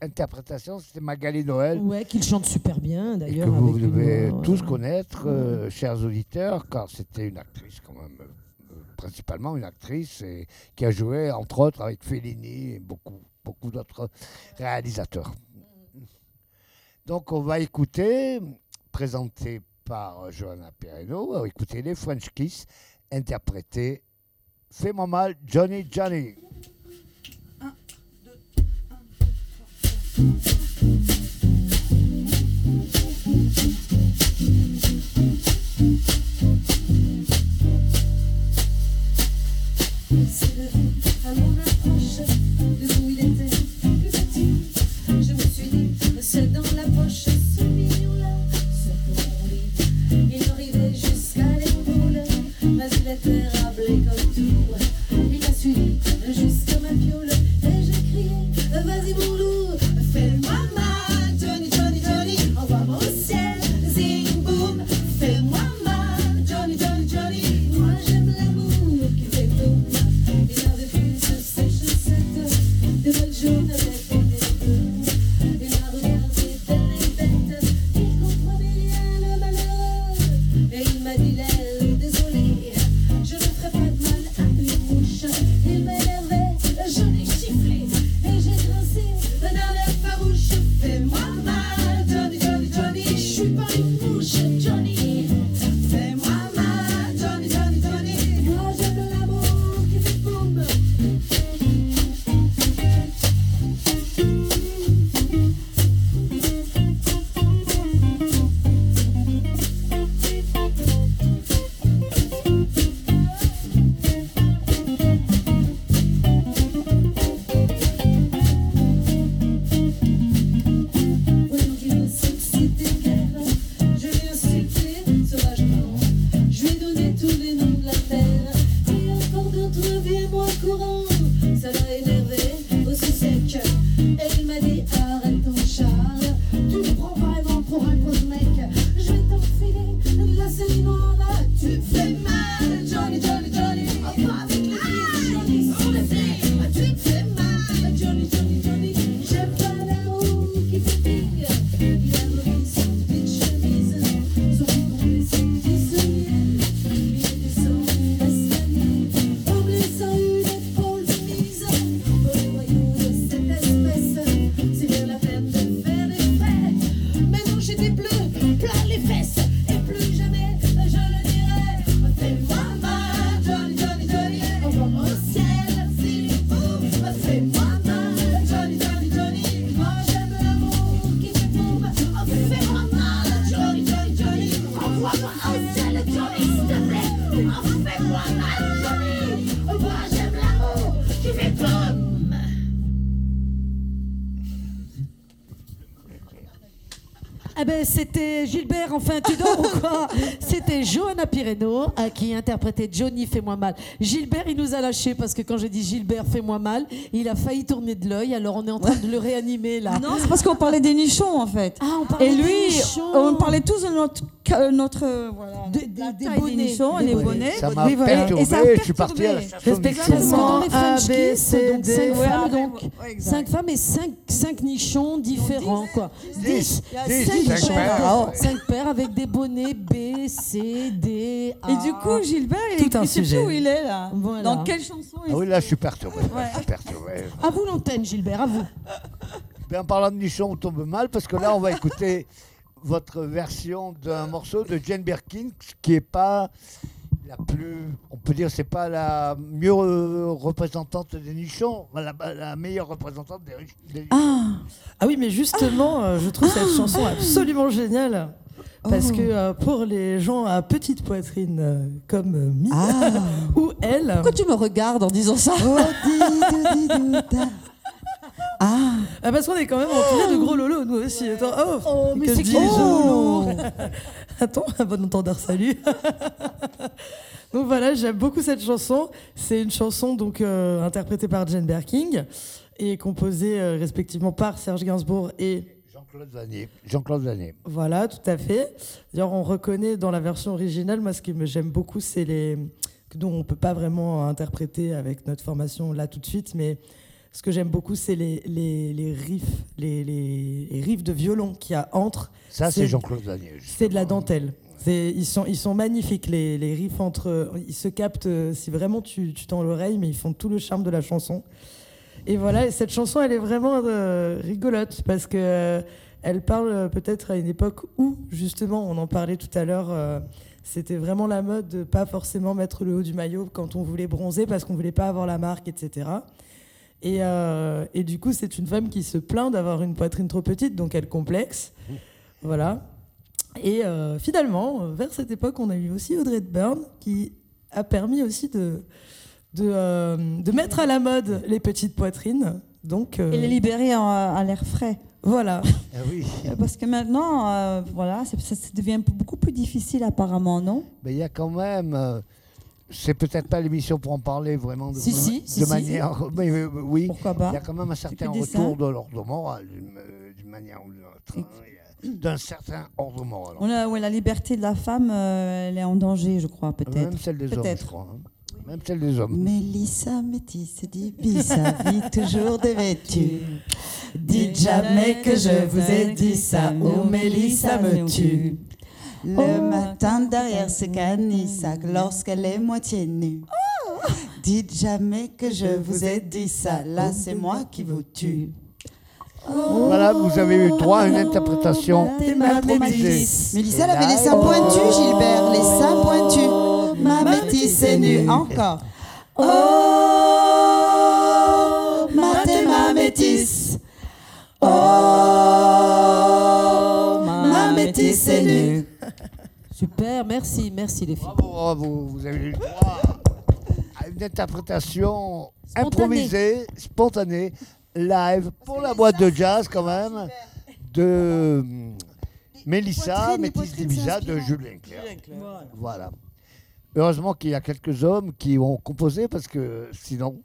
Speaker 1: interprétation c'était Magali Noël.
Speaker 2: Ouais, qu'il chante super bien d'ailleurs.
Speaker 1: que vous
Speaker 2: avec
Speaker 1: devez tous connaître, euh, chers auditeurs, car c'était une actrice quand même, euh, principalement une actrice et, qui a joué entre autres avec Fellini et beaucoup, beaucoup d'autres réalisateurs. Donc on va écouter, présenté par Johanna va écouter les French Kiss, interprétés Fais-moi mal, Johnny Johnny.
Speaker 2: C'était Gilbert, enfin, tu dors ou quoi C'était Johanna Pireno euh, qui interprétait Johnny Fais-moi mal. Gilbert, il nous a lâchés parce que quand j'ai dit Gilbert Fais-moi mal, il a failli tourner de l'œil, alors on est en train de le réanimer là.
Speaker 3: Non, c'est parce qu'on parlait des nichons en fait.
Speaker 2: Ah, on parlait
Speaker 3: Et
Speaker 2: des
Speaker 3: lui,
Speaker 2: nichons.
Speaker 3: on parlait tous de notre, ca- notre euh, voilà,
Speaker 2: Des- des- des bonnets.
Speaker 3: nichons,
Speaker 2: Des bonnets.
Speaker 1: Ça m'a perturbé,
Speaker 3: Et ça a
Speaker 1: je suis parti à la
Speaker 3: perturbé.
Speaker 1: station
Speaker 2: Parce que dans
Speaker 6: Respectivement, A, B, C,
Speaker 2: donc
Speaker 6: D.
Speaker 2: cinq
Speaker 3: Ouais,
Speaker 2: femmes,
Speaker 3: après,
Speaker 2: donc
Speaker 3: ouais, exact.
Speaker 2: cinq femmes et cinq, cinq nichons différents, quoi.
Speaker 1: Dix.
Speaker 2: Il y a
Speaker 1: Dix,
Speaker 2: cinq
Speaker 1: cinq
Speaker 2: paires, avec des bonnets B, C, D, A.
Speaker 3: Et du coup, Gilbert, il,
Speaker 6: sujet.
Speaker 3: plus où il est là?
Speaker 2: Voilà.
Speaker 3: Dans quelle chanson il
Speaker 1: Ah oui, là, je suis perturbé.
Speaker 3: Ouais.
Speaker 1: Je suis perturbé.
Speaker 2: à vous l'antenne, Gilbert, à vous.
Speaker 1: Ben, en parlant de nichon, on tombe mal parce que là, on va écouter votre version d'un morceau de Jane Birkin qui est pas la plus, on peut dire, c'est pas la mieux représentante des nichons, la, la meilleure représentante des, riches- des
Speaker 3: Ah,
Speaker 6: Ah oui, mais justement, euh, je trouve cette chanson absolument géniale. Parce
Speaker 3: Oh.
Speaker 6: que euh, pour les gens à petite poitrine euh, comme euh,
Speaker 3: ah.
Speaker 6: ou elle,
Speaker 3: Pourquoi tu me regardes en disant ça?
Speaker 7: Oh, di, di, di, di, da.
Speaker 3: Ah,
Speaker 6: parce qu'on est quand même entouré de gros lolos, nous aussi. Attends, oh,
Speaker 2: Oh, mais c'est
Speaker 6: dis-je
Speaker 2: qui les
Speaker 3: oh.
Speaker 6: Attends, un bon entendeur, salut. donc voilà, j'aime beaucoup cette chanson. C'est une chanson donc euh, interprétée par Jane Birkin et composée euh, respectivement par Serge Gainsbourg et
Speaker 1: Jean-Claude Vanier. Jean-Claude Vanier.
Speaker 6: Voilà, tout à fait. D'ailleurs, on reconnaît dans la version originale, moi, ce que me- j'aime beaucoup, c'est les. que dont on ne peut pas vraiment interpréter avec notre formation là tout de suite, mais ce que j'aime beaucoup, c'est les, les, les riffs, les, les, les riffs de violon qu'il y a entre.
Speaker 1: Ça, c'est Jean-Claude Vanier.
Speaker 6: C'est de la dentelle. Ils sont, ils sont magnifiques, les, les riffs entre. Ils se captent euh, si vraiment tu, tu tends l'oreille, mais ils font tout le charme de la chanson. Et voilà, et cette chanson, elle est vraiment euh, rigolote parce que euh, elle parle peut-être à une époque où, justement, on en parlait tout à l'heure, euh, c'était vraiment la mode de pas forcément mettre le haut du maillot quand on voulait bronzer parce qu'on voulait pas avoir la marque, etc. Et, euh, et du coup, c'est une femme qui se plaint d'avoir une poitrine trop petite, donc elle complexe. Voilà. Et euh, finalement, vers cette époque, on a eu aussi Audrey Hepburn qui a permis aussi de, de, euh, de mettre à la mode les petites poitrines. Donc, euh,
Speaker 3: et les libérer en- à l'air frais.
Speaker 6: voilà.
Speaker 1: Ah oui.
Speaker 3: Parce que maintenant, euh, voilà, ça, ça devient beaucoup plus difficile apparemment, non?
Speaker 1: Mais il y a quand même. C'est peut-être pas l'émission pour en parler vraiment de,
Speaker 2: Si, si,
Speaker 1: de
Speaker 2: si, si.
Speaker 1: manière. mais, euh, oui.
Speaker 3: Pourquoi
Speaker 1: Il
Speaker 3: pas
Speaker 1: y a quand même un certain retour de l'ordre moral, d'une euh, d'une manière ou d'une autre. hein. Il D'un certain ordre moral.
Speaker 3: On a- ouais, La liberté de la femme, euh, elle est en danger, je crois, peut-être.
Speaker 1: Même celle des hommes, je crois. hein. Même celle des hommes.
Speaker 7: Mélissa métisse dit sa vie toujours dévêtue.
Speaker 3: Dites jamais que je vous ai dit ça, ou Mélissa me tue.
Speaker 7: Le matin derrière ce canissac lorsqu'elle est moitié nue. Dites jamais que je vous ai dit ça, là c'est moi qui vous tue.
Speaker 1: Voilà, vous avez eu droit à une interprétation improvisée.
Speaker 7: Mélissa, elle avait les seins pointus, Gilbert, les seins pointus. Ma métisse est nue, encore. Oh, ma t'es ma métisse. Oh, ma métisse est nue.
Speaker 2: Super, merci, merci les filles.
Speaker 1: Bravo, bravo, vous avez eu droit à une interprétation
Speaker 2: Spontanée.
Speaker 1: improvisée, spontanée, live, pour la boîte de jazz quand même, de Mélissa, Métis Divisa de. Julien Clerc. Voilà. Heureusement qu'il y a quelques hommes qui ont composé parce que sinon,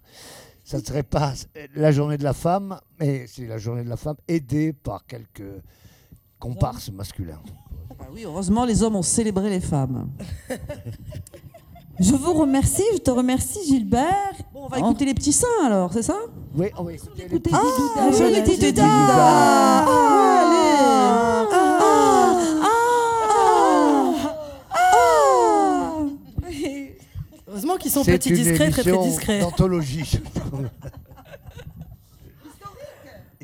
Speaker 1: ça ne serait pas la journée de la femme, mais c'est la journée de la femme aidée par quelques comparses masculins.
Speaker 5: Ah oui, heureusement, les hommes ont célébré les femmes.
Speaker 3: Je vous remercie, je te remercie, Gilbert.
Speaker 5: Bon, on va écouter les petits seins alors, c'est ça?
Speaker 1: Oui, on va écouter les petits-
Speaker 3: Ah, joli
Speaker 2: c'est
Speaker 3: Didouda.
Speaker 1: Didouda.
Speaker 3: Ah, allez. Ah, ah,
Speaker 6: Heureusement qu'ils sont petits, discrets, très très discrets.
Speaker 1: D'anthologie.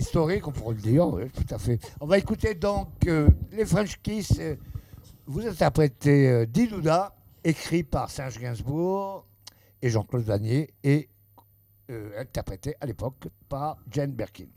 Speaker 1: Historique, on pourrait le dire, tout à fait. On va écouter donc euh, les French Kiss. euh, vous interprétez euh, écrit par Serge Gainsbourg et Jean-Claude Vanier, et euh, interprété à l'époque par Jane Birkin.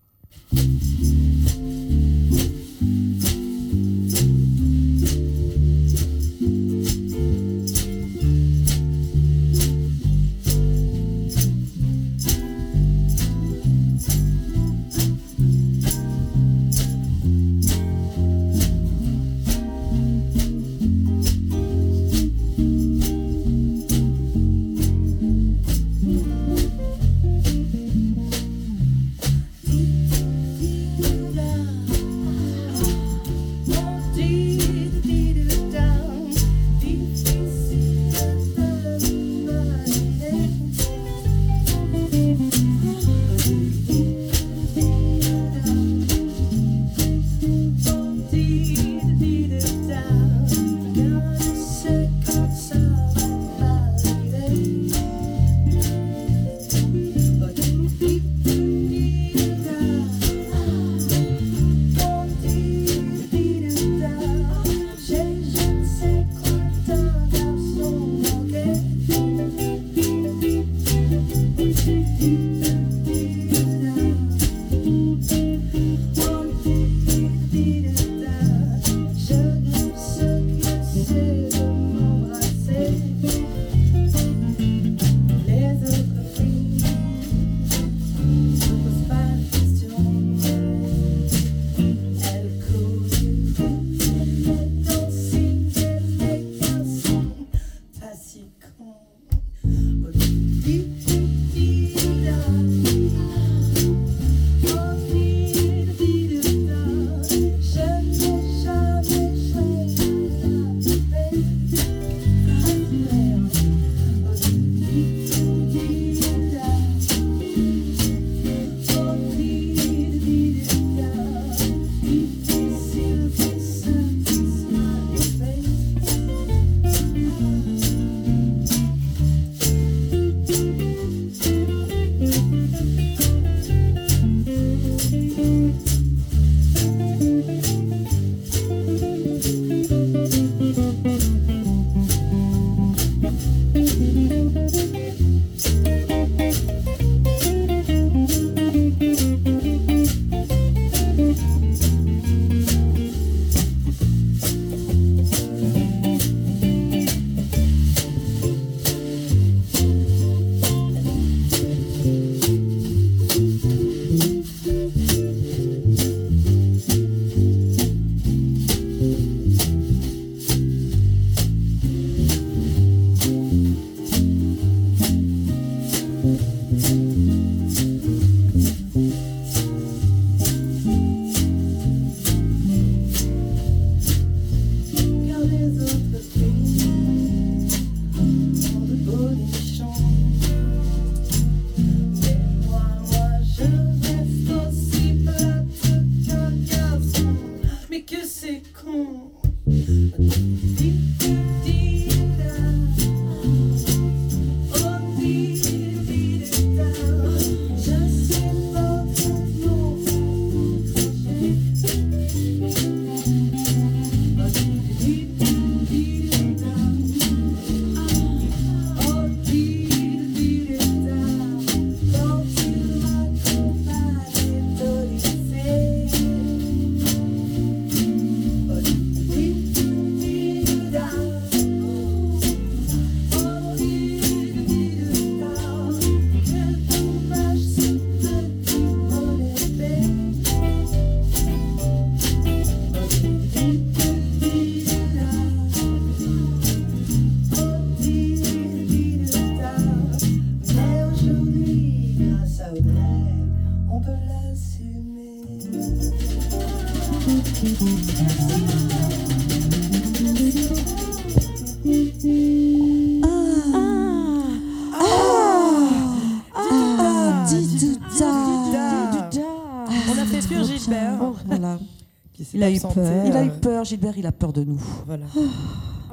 Speaker 3: Peur. Gilbert, il a peur de nous.
Speaker 6: Voilà.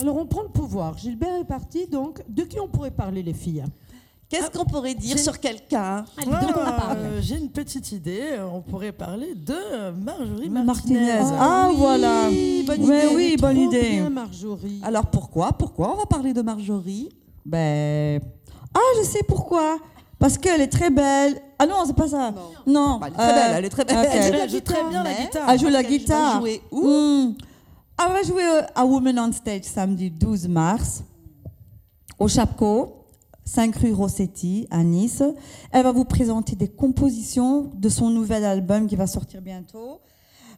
Speaker 2: Alors on prend le pouvoir. Gilbert est parti, donc de qui on pourrait parler les filles?
Speaker 5: Qu'est-ce qu'on pourrait dire sur quelqu'un?
Speaker 6: Ah,
Speaker 2: parle
Speaker 6: euh, J'ai une petite idée. On pourrait parler de Marjorie
Speaker 3: Martinez.
Speaker 6: Martinez.
Speaker 3: Ah, voilà.
Speaker 5: bonne
Speaker 3: Ouais,
Speaker 5: idée.
Speaker 3: oui, bonne
Speaker 2: Trop
Speaker 3: idée.
Speaker 2: bien, Marjorie.
Speaker 5: Alors pourquoi? Pourquoi on va parler de Marjorie?
Speaker 3: Ben. Ah, je sais pourquoi. Parce qu'elle est très belle. Ah non, c'est pas ça. Non.
Speaker 5: Bah, Elle est très belle, elle est très belle.
Speaker 3: ok.
Speaker 5: Elle joue
Speaker 6: Elle joue très bien la guitare.
Speaker 3: Elle joue la guitare.
Speaker 5: va jouer où
Speaker 3: Hmm. Elle va jouer euh, à Women on Stage samedi 12 mars au Chapco, 5 rue Rossetti à Nice. Elle va vous présenter des compositions de son nouvel album qui va sortir bientôt.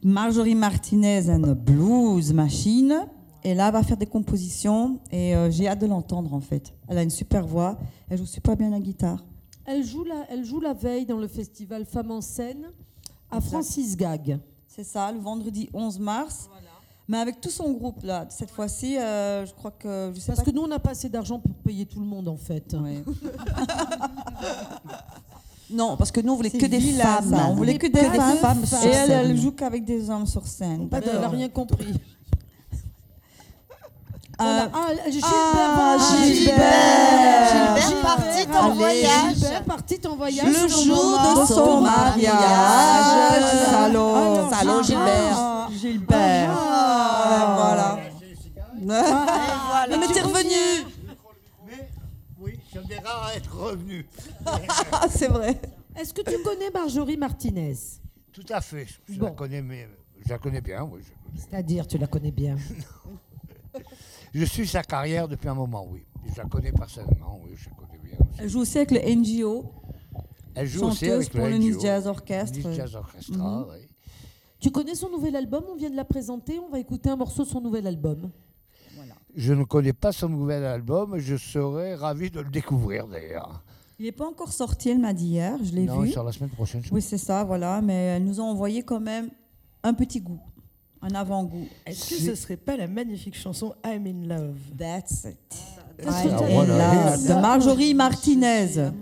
Speaker 3: Marjorie Martinez and the Blues Machine. Et là, elle va faire des compositions et euh, j'ai hâte de l'entendre en fait. Elle a une super voix, elle joue super bien la guitare.
Speaker 2: Elle joue la, elle joue la veille dans le festival Femmes en scène à Francis Gag.
Speaker 3: C'est ça, le vendredi 11 mars. Mais avec tout son groupe là, cette fois-ci, euh, je crois que je sais
Speaker 2: Parce
Speaker 3: pas
Speaker 2: que nous, on n'a pas assez d'argent pour payer tout le monde, en fait.
Speaker 3: Ouais.
Speaker 5: Non, parce que nous on voulait que des femmes.
Speaker 3: On voulait que des femmes. Et elle, elle joue qu'avec des hommes sur scène.
Speaker 2: Elle n'a rien compris.
Speaker 3: Euh,
Speaker 2: Voilà. Ah, Gilbert,
Speaker 3: ah. Gilbert.
Speaker 5: Gilbert partit en
Speaker 2: Allez,
Speaker 5: voyage.
Speaker 2: Gilbert.
Speaker 5: Le jour de son mariage.
Speaker 3: mariage.
Speaker 2: Alors,
Speaker 5: Salaud, Gilbert.
Speaker 3: Ah, Gilbert. Ah, voilà.
Speaker 5: Mais, mais t'es revenu
Speaker 1: Mais oui, j'aimerais rare à être revenu.
Speaker 5: Ah, c'est vrai.
Speaker 2: Est-ce que tu connais Marjorie Martinez?
Speaker 1: Tout à fait. Je
Speaker 2: Bon.
Speaker 1: la connais, mais je la connais bien. Oui, je.
Speaker 2: C'est-à-dire, tu la connais bien?
Speaker 1: je suis sa carrière depuis un moment, oui. Je la connais personnellement, oui, je la connais bien. aussi.
Speaker 3: Elle joue aussi avec le NGO,
Speaker 1: Elle joue aussi
Speaker 3: chanteuse
Speaker 1: avec
Speaker 3: pour le
Speaker 1: NGO,
Speaker 3: Nice Jazz Orchestre.
Speaker 1: Nice Jazz Orchestra,
Speaker 3: Mhm.
Speaker 1: oui.
Speaker 2: Tu connais son nouvel album? On vient de la présenter. On va écouter un morceau de son nouvel album.
Speaker 1: Je ne connais pas son nouvel album, je serais ravi de le découvrir d'ailleurs.
Speaker 3: Il n'est pas encore sorti, elle m'a dit hier, je l'ai
Speaker 1: Non,
Speaker 3: vu.
Speaker 1: sur la semaine prochaine. je
Speaker 3: Oui, c'est ça, voilà. Mais elle nous a envoyé quand même un petit goût, un avant-goût.
Speaker 6: Est-ce que ce serait pas la magnifique chanson I'm in Love?
Speaker 3: That's it.
Speaker 2: Que
Speaker 1: Ah,
Speaker 2: t'as
Speaker 1: voilà.
Speaker 2: dit
Speaker 3: De Marjorie Martinez.
Speaker 2: Je suis amoureuse.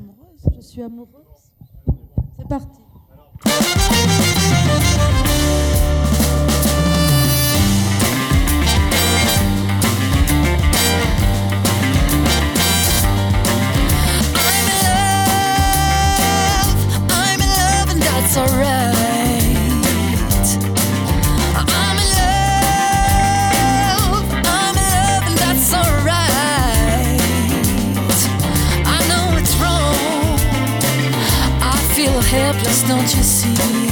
Speaker 2: Je suis amoureuse. C'est parti.
Speaker 11: I'm don't you see?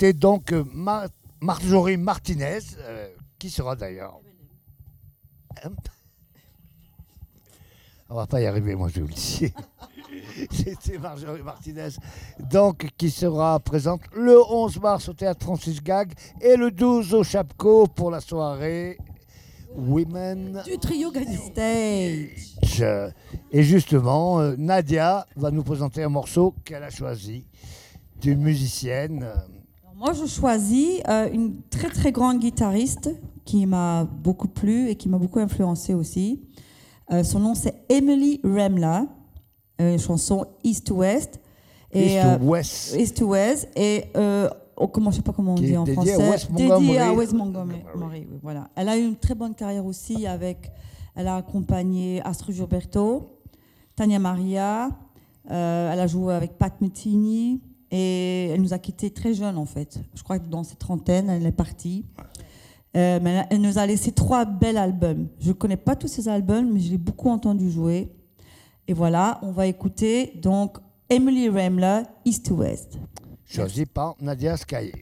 Speaker 1: C'était donc euh, Ma- Marjorie Martinez, euh, qui sera d'ailleurs. Hein? On va pas y arriver, moi je vous le dis. C'était Marjorie Martinez, donc qui sera présente le 11 mars au théâtre Francis Gag et le 12 au Chapco pour la soirée Women
Speaker 2: Du trio.
Speaker 7: Stage.
Speaker 1: et justement, euh, Nadia va nous présenter un morceau qu'elle a choisi d'une musicienne.
Speaker 3: Moi, je choisis euh, une très très grande guitariste qui m'a beaucoup plu et qui m'a beaucoup influencé aussi. Euh, son nom c'est Emily Remla, euh, chanson East to West.
Speaker 1: East to West.
Speaker 3: East to West. Et oh, comment, je sais pas comment on dit en français.
Speaker 1: West
Speaker 3: Dédiée à West Montgomery. oui, voilà. Elle a eu une très bonne carrière aussi avec. Elle a accompagné Astrid Gilberto, Tania Maria. euh, elle a joué avec Pat Metheny et elle nous a quittés très jeune en fait. Je crois que dans ses trentaines, elle est partie. Euh, mais elle- nous a laissé trois bels albums. Je ne connais pas tous ces albums, mais je l'ai beaucoup entendu jouer. Et voilà, on va écouter donc Emily Remler, East to West.
Speaker 1: choisi par Nadia Skaye.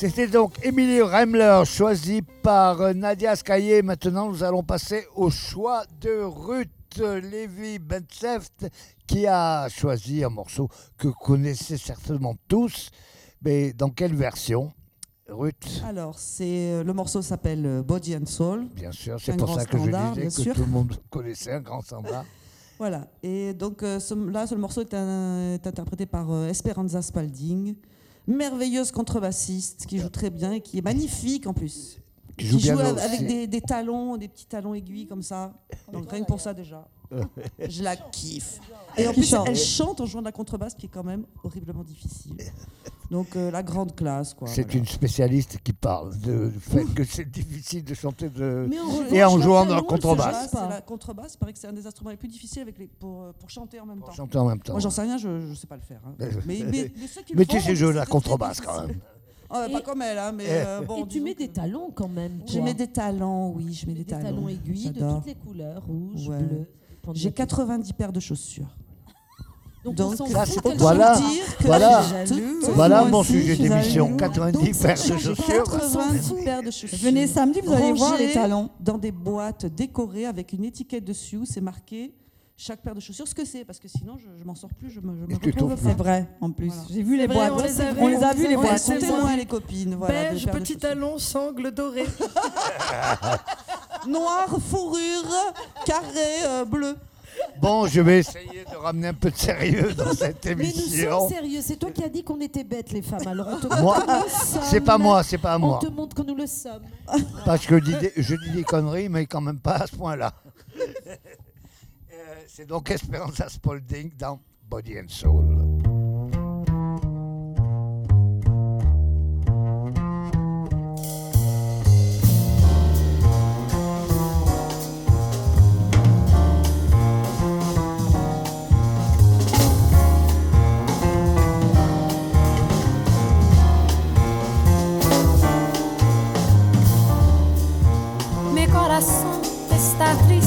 Speaker 1: C'était donc Émilie Remler, choisie par euh, Nadia Skaye. Maintenant, nous allons passer au choix de Ruth Lévy Benseft, qui a choisi un morceau que vous connaissez certainement tous. Mais dans quelle version? Ruth?
Speaker 5: Alors, c'est euh, le morceau s'appelle euh, Body and Soul.
Speaker 1: Bien sûr, c'est
Speaker 5: Un
Speaker 1: pour
Speaker 5: grand
Speaker 1: ça que je disais que
Speaker 5: sûr.
Speaker 1: tout le monde connaissait un grand standard.
Speaker 5: Voilà. Et donc ce- là, ce morceau est, un- est interprété par Esperanza Spalding, merveilleuse contrebassiste qui joue très bien et qui est magnifique en plus.
Speaker 1: Qui joue
Speaker 5: avec des, des talons, des petits talons aiguilles comme ça. Donc rien que pour ça déjà. Je la kiffe. Et en plus, elle chante en jouant de la contrebasse, qui est quand même horriblement difficile. Donc euh, la grande classe, quoi.
Speaker 1: C'est
Speaker 5: voilà.
Speaker 1: une spécialiste qui parle de- du fait que c'est difficile de chanter de...
Speaker 5: En
Speaker 1: et en jouant dans la contrebasse.
Speaker 5: La contrebasse, il paraît que c'est un des instruments les plus difficiles avec les, pour, euh, pour chanter en même temps.
Speaker 1: chanter en même temps.
Speaker 5: Moi, j'en sais rien, je ne sais pas le faire. hein.
Speaker 1: Mais-
Speaker 5: Mais, mais, mais ceux qui le
Speaker 1: tu sais jouer de la contrebasse quand même.
Speaker 5: pas comme elle, hein, mais
Speaker 1: Eh.
Speaker 5: euh, bon.
Speaker 2: Et tu mets
Speaker 5: que-
Speaker 2: des talons quand même.
Speaker 5: Je mets des talons, oui, je mets des,
Speaker 2: des talons aiguilles de toutes les couleurs, rouge,
Speaker 5: Ouais.
Speaker 2: bleu.
Speaker 5: J'ai
Speaker 2: la
Speaker 5: 90 paires de chaussures.
Speaker 2: Donc,
Speaker 5: Donc,
Speaker 2: on fout qu'elles
Speaker 1: voilà.
Speaker 5: dire que
Speaker 1: Voilà. Voilà mon
Speaker 7: aussi,
Speaker 1: sujet d'émission.
Speaker 7: jaloux.
Speaker 1: 90
Speaker 5: Donc,
Speaker 1: paires de chaussures.
Speaker 5: 90 paires de chaussures.
Speaker 7: Venez samedi, vous allez voir les talons.
Speaker 5: Dans des boîtes décorées avec une étiquette dessus, c'est marqué chaque paire de chaussures ce que c'est, parce que sinon je, je m'en sors plus, je me, je me.
Speaker 7: C'est vrai, en plus.
Speaker 5: Voilà.
Speaker 7: J'ai vu les
Speaker 6: vrai,
Speaker 7: boîtes.
Speaker 6: on les a vus.
Speaker 7: On les a les
Speaker 6: On
Speaker 7: boîtes.
Speaker 6: les
Speaker 5: Sont témoins les copines. Voilà,
Speaker 6: Beige, petit talon, sangle doré.
Speaker 5: Noir, fourrure, carré, euh, bleu.
Speaker 1: Bon, je vais essayer de ramener un peu de sérieux dans cette
Speaker 2: Mais nous
Speaker 1: émission.
Speaker 2: sommes sérieux. C'est toi qui as dit qu'on était bêtes, les femmes. Alors on te
Speaker 1: Moi,
Speaker 2: montre que nous le sommes.
Speaker 1: c'est pas moi, c'est pas
Speaker 2: On
Speaker 1: moi.
Speaker 2: te montre que nous le sommes.
Speaker 1: Parce que je dis des, je dis des conneries, mais quand même pas à ce point-là. Euh, C'est donc Esperanza Spalding dans Body and Soul. after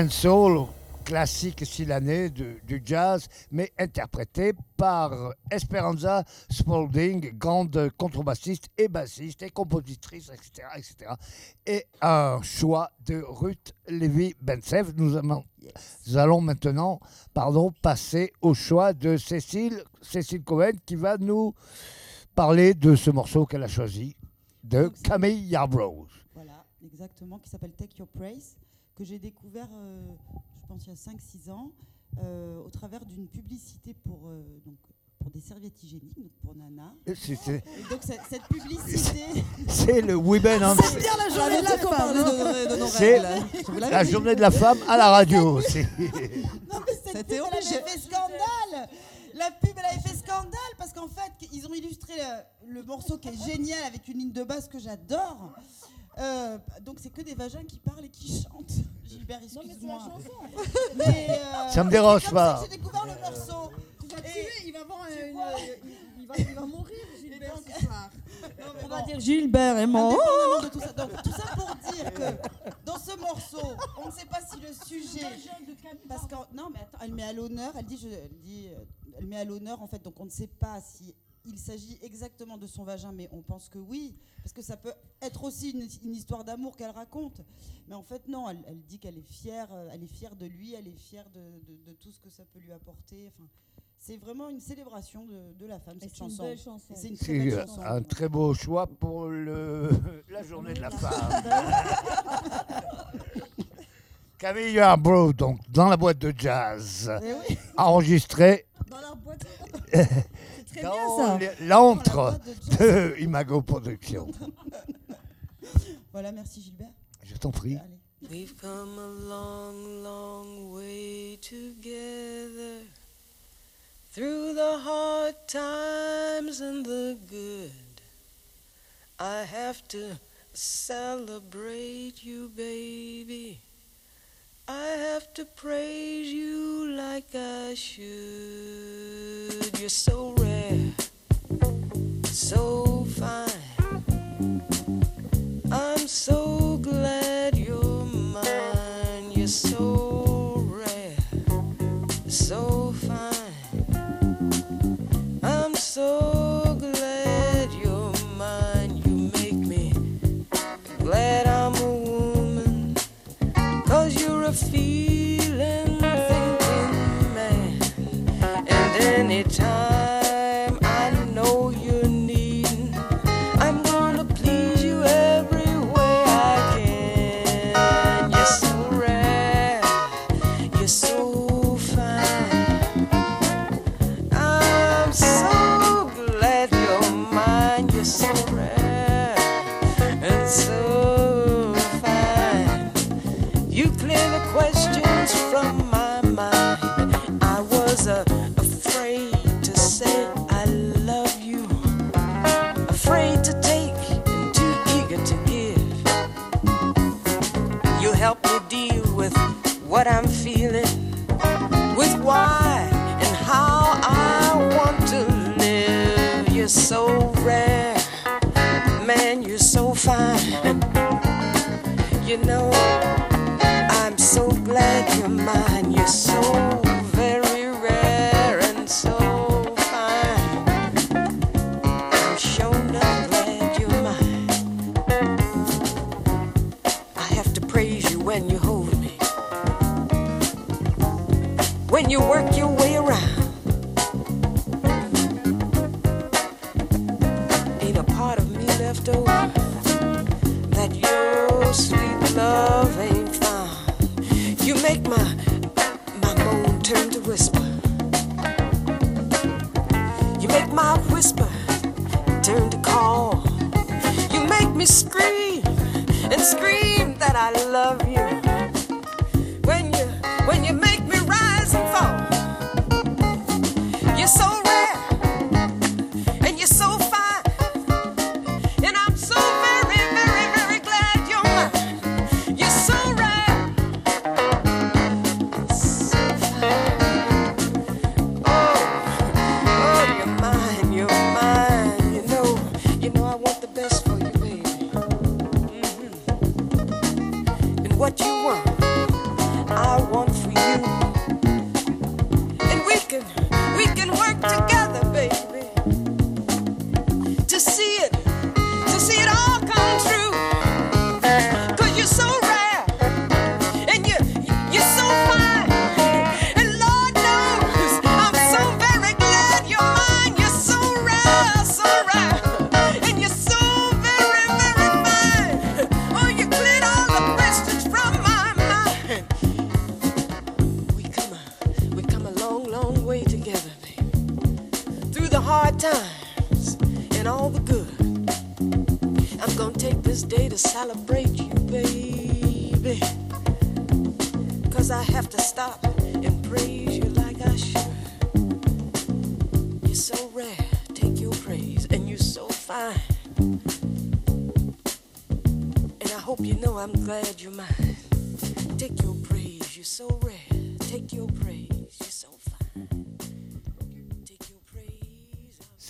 Speaker 1: and Soul, classique s'il année du, jazz, mais interprété par Esperanza Spalding, grande contrebassiste et bassiste et compositrice, etc. etc. Et un choix de Ruth Lévy Bensev. Nous, allons- nous allons maintenant pardon, passer au choix de Cécile, Cécile Cohen qui va nous parler de ce morceau qu'elle a choisi de Camille Yarbrough.
Speaker 7: Voilà, exactement, qui s'appelle Take Your Praise, que j'ai découvert, euh, je pense, il y a 5-6 ans, euh, au travers d'une publicité pour, euh, donc, pour des serviettes hygiéniques, donc pour Nana.
Speaker 1: C'est- c'est-
Speaker 7: Et donc, cette, cette publicité.
Speaker 1: C'est le Women on
Speaker 7: C'est bien la journée de la femme.
Speaker 5: de, de nos
Speaker 1: C'est
Speaker 5: l'avais
Speaker 1: la journée de la femme à la radio. C'est-
Speaker 7: Non, mais cette
Speaker 5: C'était
Speaker 7: pub, elle
Speaker 5: obligé.
Speaker 7: avait fait scandale. La pub, elle avait fait scandale parce qu'en fait, ils ont illustré le, le morceau qui est génial avec une ligne de basse que j'adore. Euh, donc c'est que des vagins qui parlent et qui chantent. Gilbert, excuse-moi. Mais, euh,
Speaker 1: Ça me dérange
Speaker 7: comme
Speaker 1: pas.
Speaker 7: ça que J'ai découvert le morceau. Et-
Speaker 12: il va avoir
Speaker 7: Tu
Speaker 12: une-
Speaker 7: vois
Speaker 12: il, va, il va mourir, Gilbert,
Speaker 7: donc-
Speaker 12: ce soir.
Speaker 7: Non, mais
Speaker 5: On va dire Gilbert est mort.
Speaker 7: Indépendamment de tout ça. Donc, tout ça pour dire que dans ce morceau, on ne sait pas si le sujet. Parce que non, mais attends, elle met à l'honneur. Elle dit, je, elle dit, euh, elle met à l'honneur en fait. Donc on ne sait pas si il s'agit exactement de son vagin, mais on pense que oui, parce que ça peut être aussi une, une histoire d'amour qu'elle raconte. Mais en fait non, elle, elle dit qu'elle est fière, euh, elle est fière de lui, elle est fière de, de- de tout ce que ça peut lui apporter. Enfin, c'est vraiment une célébration de, de la femme cette
Speaker 3: c'est une
Speaker 7: chanson.
Speaker 3: belle chanson.
Speaker 7: Et C'est une très belle chanson.
Speaker 1: un très beau choix pour le, la journée de la femme. Camille Yarbrough, donc dans la boîte de jazz,
Speaker 7: Eh oui.
Speaker 1: enregistré
Speaker 12: Dans la boîte.
Speaker 3: Très bien ça.
Speaker 1: l'antre
Speaker 7: de
Speaker 1: Imago Productions.
Speaker 7: Voilà, merci Gilbert.
Speaker 1: Je t'en prie.
Speaker 7: Allez.
Speaker 11: We've come a long, long way together through the hard times and the good. I have to celebrate you, baby. I have to praise you like I should. You're so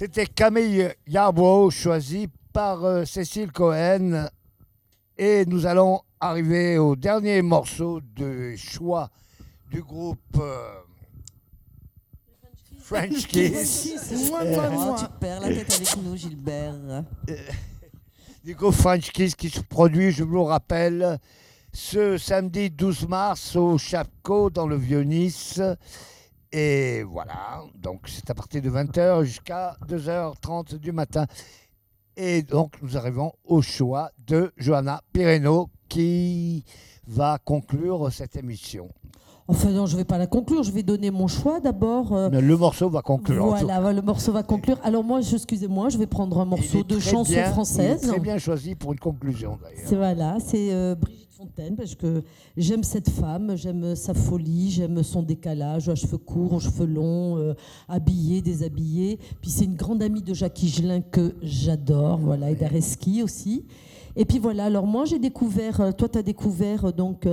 Speaker 1: C'était Camille Yarbrough, choisi par euh, Cécile Cohen. Et nous allons arriver au dernier morceau de choix du groupe euh, French Kiss.
Speaker 6: Moi, moi,
Speaker 5: Oh,
Speaker 6: moi.
Speaker 5: tu perds la tête avec nous, Gilbert.
Speaker 1: du groupe French Kiss qui se produit, je vous le rappelle, ce samedi 12 mars au Chapco dans le Vieux-Nice. Et voilà, donc c'est à partir de 20h jusqu'à 2h30 du matin. Et donc nous arrivons au choix de Johanna Pireno qui va conclure cette émission.
Speaker 2: Enfin non, je ne vais pas la conclure, je vais donner mon choix d'abord. euh,
Speaker 1: Mais le morceau va conclure.
Speaker 2: Voilà, le morceau va conclure. Alors moi, excusez-moi, je vais prendre un morceau de chanson
Speaker 1: bien- il est
Speaker 2: française.
Speaker 1: Très bien choisi pour une conclusion d'ailleurs.
Speaker 2: C'est voilà, c'est euh, Brigitte Fontaine parce que j'aime cette femme, j'aime sa folie, j'aime son décalage, aux cheveux courts, aux cheveux longs, euh, habillée, déshabillée. Puis c'est une grande amie de Jacques Higelin que j'adore, voilà, et d'Areski aussi. Et puis voilà, alors moi j'ai découvert, euh, toi tu as découvert euh, donc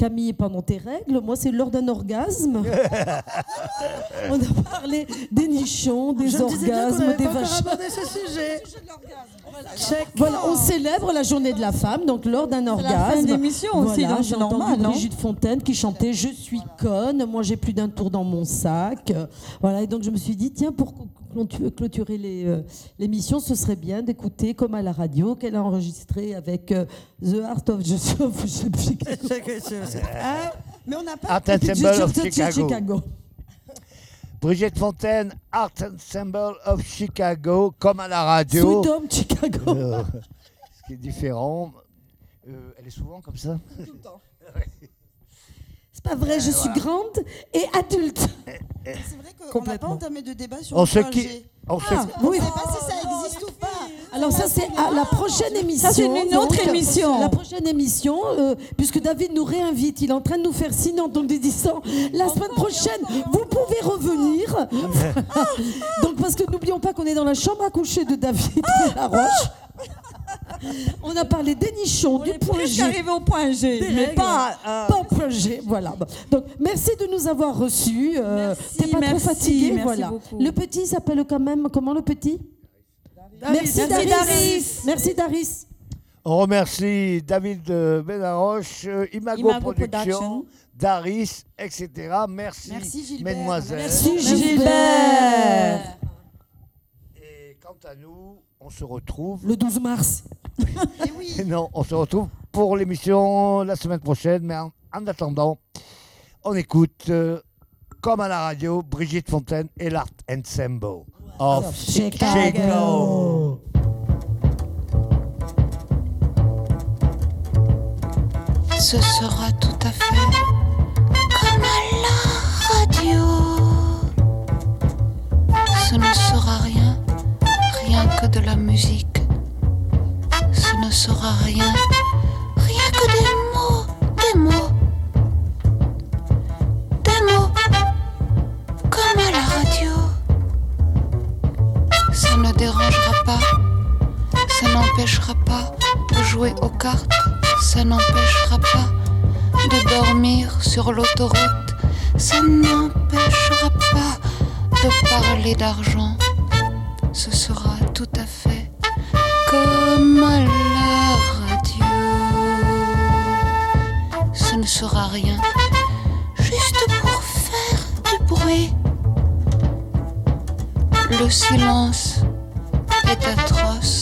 Speaker 2: Camille pendant tes règles, moi c'est lors d'un orgasme. On a parlé des nichons, des
Speaker 6: Je
Speaker 2: orgasmes, des vaches.
Speaker 6: ce sujet. Check.
Speaker 2: Voilà, on célèbre la journée de la femme, donc lors d'un
Speaker 3: la
Speaker 2: orgasme.
Speaker 3: fin de l'émission aussi, c'est
Speaker 2: j'ai entendu Brigitte Fontaine qui chantait Je suis conne, moi j'ai plus d'un tour dans mon sac. Voilà, et donc je me suis dit, tiens, pour clôturer euh, l'émission, ce serait bien d'écouter, comme à la radio, qu'elle a enregistré avec euh, The Art of Joseph. je sais plus quel-
Speaker 7: Ah, mais on n'a pas.
Speaker 1: Art Ensemble of
Speaker 2: Chicago.
Speaker 1: Chicago.
Speaker 2: Chicago.
Speaker 1: Brigitte Fontaine, Art Ensemble of Chicago, comme à la radio.
Speaker 2: Sweet Home Chicago.
Speaker 1: Euh, ce qui est différent. Euh, elle est souvent comme ça
Speaker 2: C'est pas vrai, je suis grande et adulte.
Speaker 7: C'est vrai qu'on n'a pas
Speaker 6: Complètement.
Speaker 7: entamé de débat sur
Speaker 1: On
Speaker 7: le
Speaker 1: se
Speaker 7: point
Speaker 1: qui- on se-
Speaker 2: Ah, oui.
Speaker 7: ne sait pas si ça existe ou pas.
Speaker 2: Alors ça c'est à la prochaine émission.
Speaker 3: Ça, c'est une autre
Speaker 2: donc,
Speaker 3: émission.
Speaker 2: La prochaine émission, euh, puisque David nous réinvite, il est en train de nous faire signe en nous disant la semaine prochaine vous pouvez revenir. donc parce que n'oublions pas qu'on est dans la chambre à coucher de David Laroche. On a parlé des nichons, du point G.
Speaker 3: arrivé au point G,
Speaker 2: des
Speaker 3: mais
Speaker 2: règles.
Speaker 3: pas. euh,
Speaker 2: Pas au point G, voilà. Donc, merci de nous avoir reçus. Euh,
Speaker 3: Merci,
Speaker 2: T'es pas
Speaker 3: merci,
Speaker 2: trop fatigué,
Speaker 3: merci
Speaker 2: voilà.
Speaker 3: beaucoup.
Speaker 2: Le petit s'appelle quand même comment le petit Merci,
Speaker 3: Merci,
Speaker 2: Daris.
Speaker 3: Daris.
Speaker 2: Merci Daris.
Speaker 1: On remercie David euh, Benaroche, euh, Imago,
Speaker 3: Imago
Speaker 1: Production,
Speaker 3: Production.
Speaker 1: Daris, etc. Merci,
Speaker 7: Merci, Gilbert.
Speaker 1: mesdemoiselles.
Speaker 2: Merci
Speaker 3: Gilbert.
Speaker 2: Gilbert.
Speaker 1: Et quant à nous, on se retrouve.
Speaker 2: Le 12 mars.
Speaker 7: Et oui.
Speaker 1: Non, on se retrouve pour l'émission la semaine prochaine. Mais en, en attendant, on écoute, euh, comme à la radio, Brigitte Fontaine et l'Art Ensemble of Chicago.
Speaker 13: Ce sera tout à fait comme à la radio. Ce ne sera rien, rien que de la musique. Ce ne sera rien, rien que des mots, des mots. Des mots comme à la radio. Ça ne dérangera pas, ça n'empêchera pas de jouer aux cartes, ça n'empêchera pas de dormir sur l'autoroute, ça n'empêchera pas de parler d'argent. Ce sera silence est atroce.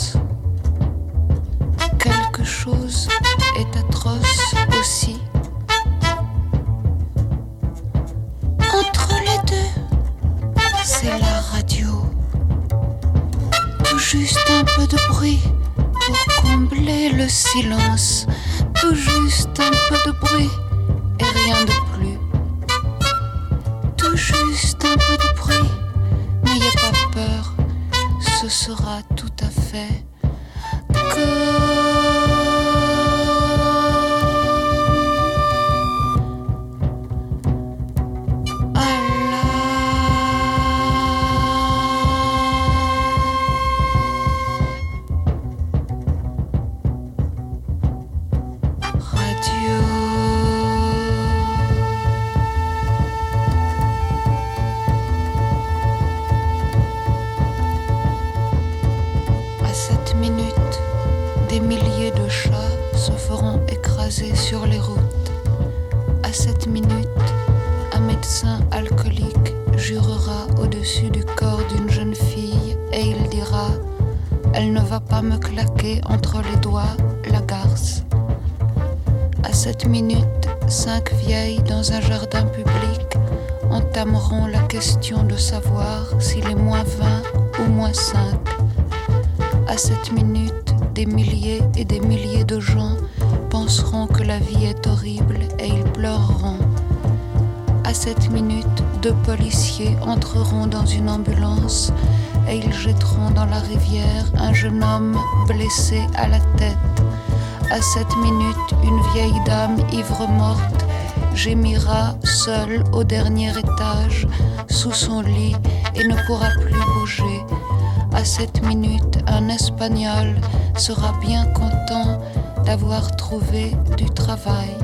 Speaker 13: à la tête. À cette minute, une vieille dame ivre-morte gémira seule au dernier étage, sous son lit, et ne pourra plus bouger. À cette minute, un Espagnol sera bien content d'avoir trouvé du travail.